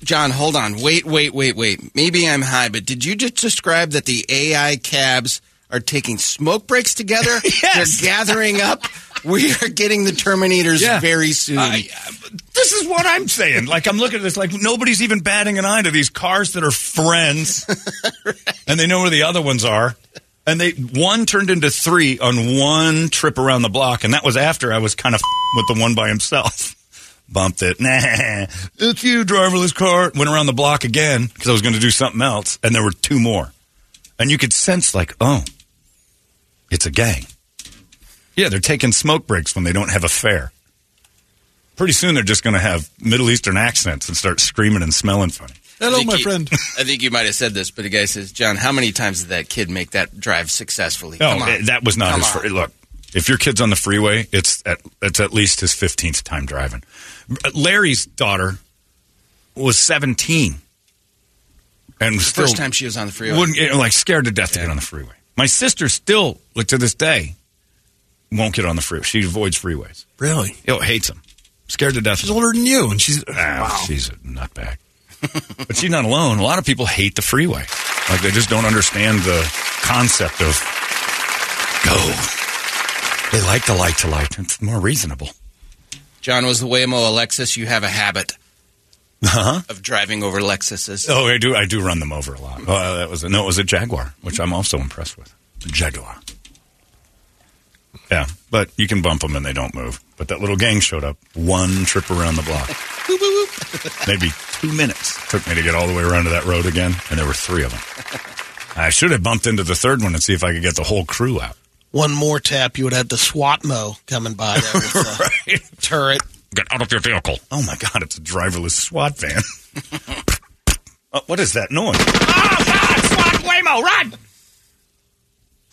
John, hold on. Wait, wait, wait, wait. Maybe I'm high, but did you just describe that the AI cabs are taking smoke breaks together? Yes. They're gathering up. We are getting the Terminators Yeah. very soon. I- uh, this is what I'm saying. Like I'm looking at this, like nobody's even batting an eye to these cars that are friends, and they know where the other ones are. And they one turned into three on one trip around the block, and that was after I was kind of with the one by himself. Bumped it. Nah, it's you, driverless car. Went around the block again because I was going to do something else, and there were two more. And you could sense like, oh, it's a gang. Yeah, they're taking smoke breaks when they don't have a fare. Pretty soon they're just going to have Middle Eastern accents and start screaming and smelling funny. Hello, my you- friend. I think you might have said this, but the guy says, John, how many times did that kid make that drive successfully? No, Come on. that was not Come his. on. Fir- look, if your kid's on the freeway, it's at it's at least his fifteenth time driving. Larry's daughter was seventeen, and was still First time she was on the freeway. wouldn't get, like scared to death to get on the freeway. My sister still, like to this day, won't get on the freeway. She avoids freeways. Really? Yo, hates them. Scared to death. She's older than you, and she's Ah, she's a nutbag. but she's not alone. A lot of people hate the freeway. Like they just don't understand the concept of go. They like the light to light. It's more reasonable. John was the Waymo Alexis. You have a habit Huh? of driving over Lexuses. Oh, I do. I do run them over a lot. Uh, that was a, no. It was a Jaguar, which I'm also impressed with. Jaguar. Yeah, but you can bump them and they don't move. But that little gang showed up. One trip around the block. Maybe two minutes took me to get all the way around to that road again, and there were three of them. I should have bumped into the third one and see if I could get the whole crew out. One more tap, you would have the SWAT mo coming by there with the Right. turret. Get out of your vehicle. Oh my God, it's a driverless SWAT van. Uh, what is that noise? Oh God, SWAT Waymo, run!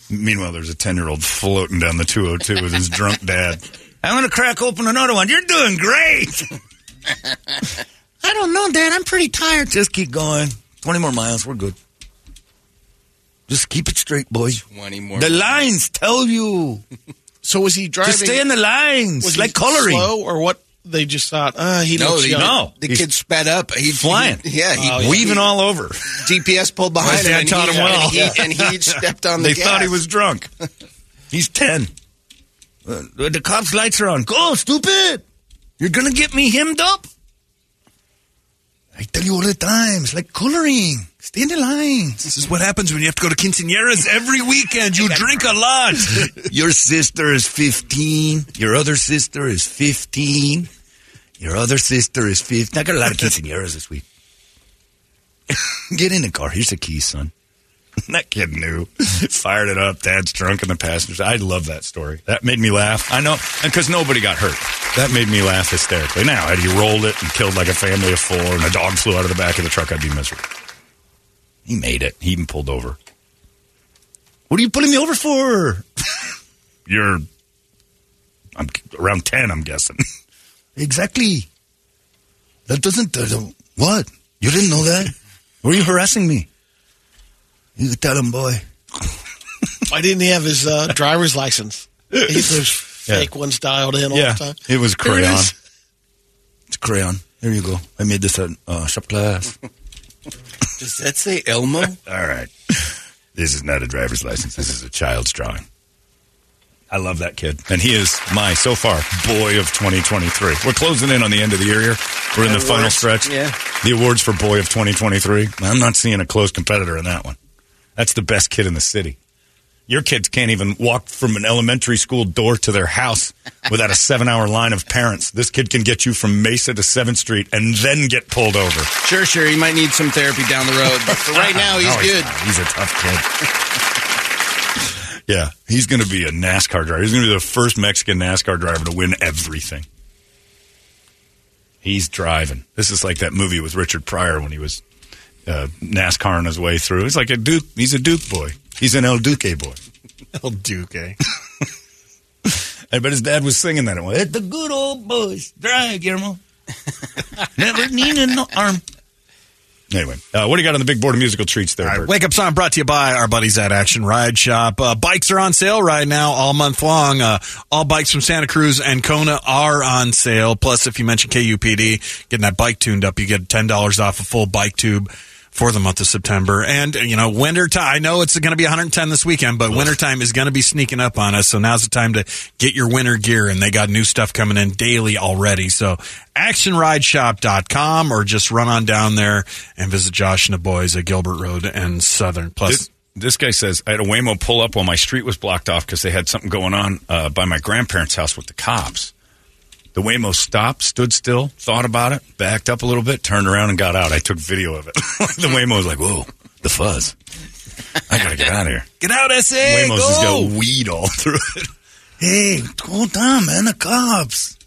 Meanwhile, there's a 10 year old floating down the 202 with his drunk dad. I'm going to crack open another one. You're doing great. I don't know, Dad. I'm pretty tired. Just keep going. 20 more miles. We're good. Just keep it straight, boy. 20 more. The lines tell you. So was he driving? Just stay in the lines. was he like coloring. slow or what? They just thought, uh, he no, looks the, young. no. the He's kid sped up. He flying. He, yeah, he, Oh, yeah. Weaving all over. GPS pulled behind him. I and taught he, him well. And he, and he stepped on the They gas. thought he was drunk. He's 10. Uh, the cops' lights are on. Go, stupid. You're going to get me hemmed up. I tell you all the time. It's like coloring. Stay in the lines. This is what happens when you have to go to quinceañeras every weekend. You drink a lot. Your sister is 15. Your other sister is 15. Your other sister is 15. I got a lot of quinceañeras this week. Get in the car. Here's the keys, son. that kid knew. Fired it up. Dad's drunk in the passenger. I love that story. That made me laugh. I know, because nobody got hurt. That made me laugh hysterically. Now, had he rolled it and killed like a family of four and a dog flew out of the back of the truck, I'd be miserable. He made it. He even pulled over. What are you pulling me over for? You're I'm around 10, I'm guessing. exactly. That doesn't. Uh, what? You didn't know that? Were you harassing me? You could tell him, boy. Why didn't he have his uh, driver's license? He- Those fake ones dialed in all yeah, the time. it was Here it crayon. It's crayon. Here you go. I made this at uh, shop class. Does that say Elmo? All right. This is not a driver's license. This is a child's drawing. I love that kid. And he is my, so far, boy of 2023. We're closing in on the end of the year here. We're in the final stretch. yeah. The awards for boy of 2023. I'm not seeing a close competitor in that one. That's the best kid in the city. Your kids can't even walk from an elementary school door to their house without a seven hour line of parents. This kid can get you from Mesa to 7th Street and then get pulled over. Sure, sure. He might need some therapy down the road, but for right now, he's No, good. He's a tough kid. yeah, he's going to be a NASCAR driver. He's going to be the first Mexican NASCAR driver to win everything. He's driving. This is like that movie with Richard Pryor when he was uh, NASCAR on his way through. He's like a Duke. He's a Duke boy. He's an El Duque boy. El Duque. I bet his dad was singing that. Let the good old boys drive, Guillermo. Never need an arm. Anyway, uh, what do you got on the big board of musical treats there, Bert? Wake Up Song brought to you by our buddies at Action Ride Shop. Uh, bikes are on sale right now all month long. Uh, all bikes from Santa Cruz and Kona are on sale. Plus, if you mention KUPD, getting that bike tuned up, you get $10 off a full bike tube for the month of September. And, you know, winter time, I know it's going to be 110 this weekend, but winter time is going to be sneaking up on us. So now's the time to get your winter gear. And they got new stuff coming in daily already. So actionrideshop.com or just run on down there and visit Josh and the boys at Gilbert Road and Southern. Plus, This, this guy says I had a Waymo pull up while my street was blocked off because they had something going on uh, by my grandparents' house with the cops. The Waymo stopped, stood still, thought about it, backed up a little bit, turned around, and got out. I took video of it. the Waymo was like, "Whoa, the fuzz! I gotta get out of here." get out, SA! Waymo's just got weed all through it. Hey, hold on, man! The cops.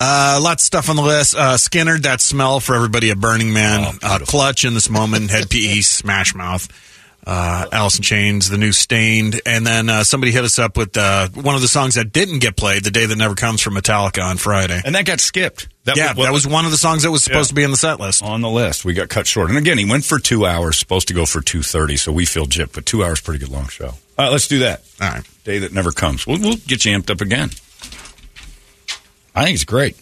Uh, lots of stuff on the list. Uh, Skinner, that smell for everybody at Burning Man. Oh, uh, Clutch in this moment. Hed PE, Smash Mouth. Uh, Alice in Chains, the new Staind, and then uh, somebody hit us up with uh, one of the songs that didn't get played, "The Day That Never Comes" from Metallica on Friday. And that got skipped. yeah, that was one of the songs that was supposed Yeah. to be in the set list. on the list. We got cut short. And again, he went for two hours, supposed to go for 2.30, so we feel gypped, but two hours, pretty good long show. All right, let's do that. All right. Day that never comes. We'll, we'll get you amped up again. I think it's great.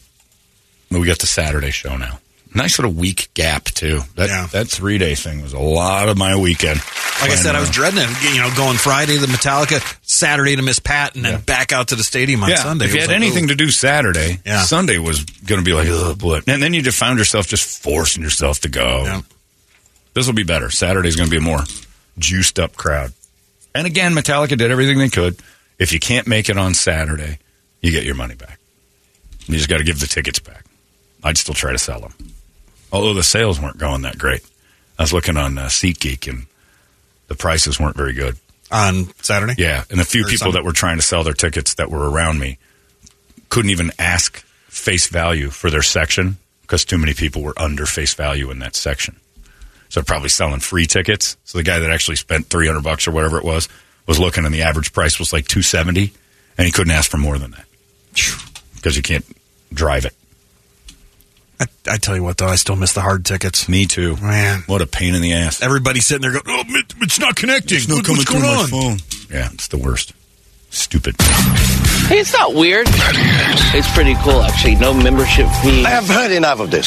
We got the Saturday show now. Nice little week gap, too. That, Yeah. that three day thing was a lot of my weekend. Like I said, I was uh, dreading it. You know, going Friday to Metallica, Saturday to Miss Pat, and then back out to the stadium on yeah, Sunday. If you had like, anything ooh. to do Saturday, Yeah. Sunday was going to be like, oh boy. And then you just found yourself just forcing yourself to go. Yeah. This will be better. Saturday's going to be a more juiced up crowd. And again, Metallica did everything they could. If you can't make it on Saturday, you get your money back. You just got to give the tickets back. I'd still try to sell them. Although the sales weren't going that great. I was looking on uh, SeatGeek and the prices weren't very good. on Saturday. Yeah, and a few people Sunday. that were trying to sell their tickets that were around me couldn't even ask face value for their section because too many people were under face value in that section. So they're probably selling free tickets. So the guy that actually spent 300 bucks or whatever it was was looking and the average price was like 270 and he couldn't ask for more than that. Because you can't drive it. I, I tell you what, though, I still miss the hard tickets. Me too. Man. What a pain in the ass. Everybody sitting there going, "Oh, it- it's not connecting. It's not What- coming What's through going my on?" phone. Yeah, it's the worst. Stupid. Hey, it's not weird. It's pretty cool, actually. No membership fee. I have heard enough of this.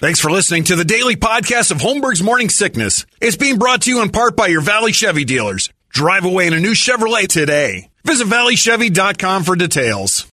Thanks for listening to the daily podcast of Holmberg's Morning Sickness. It's being brought to you in part by your Valley Chevy dealers. Drive away in a new Chevrolet today. Visit valleychevy.com for details.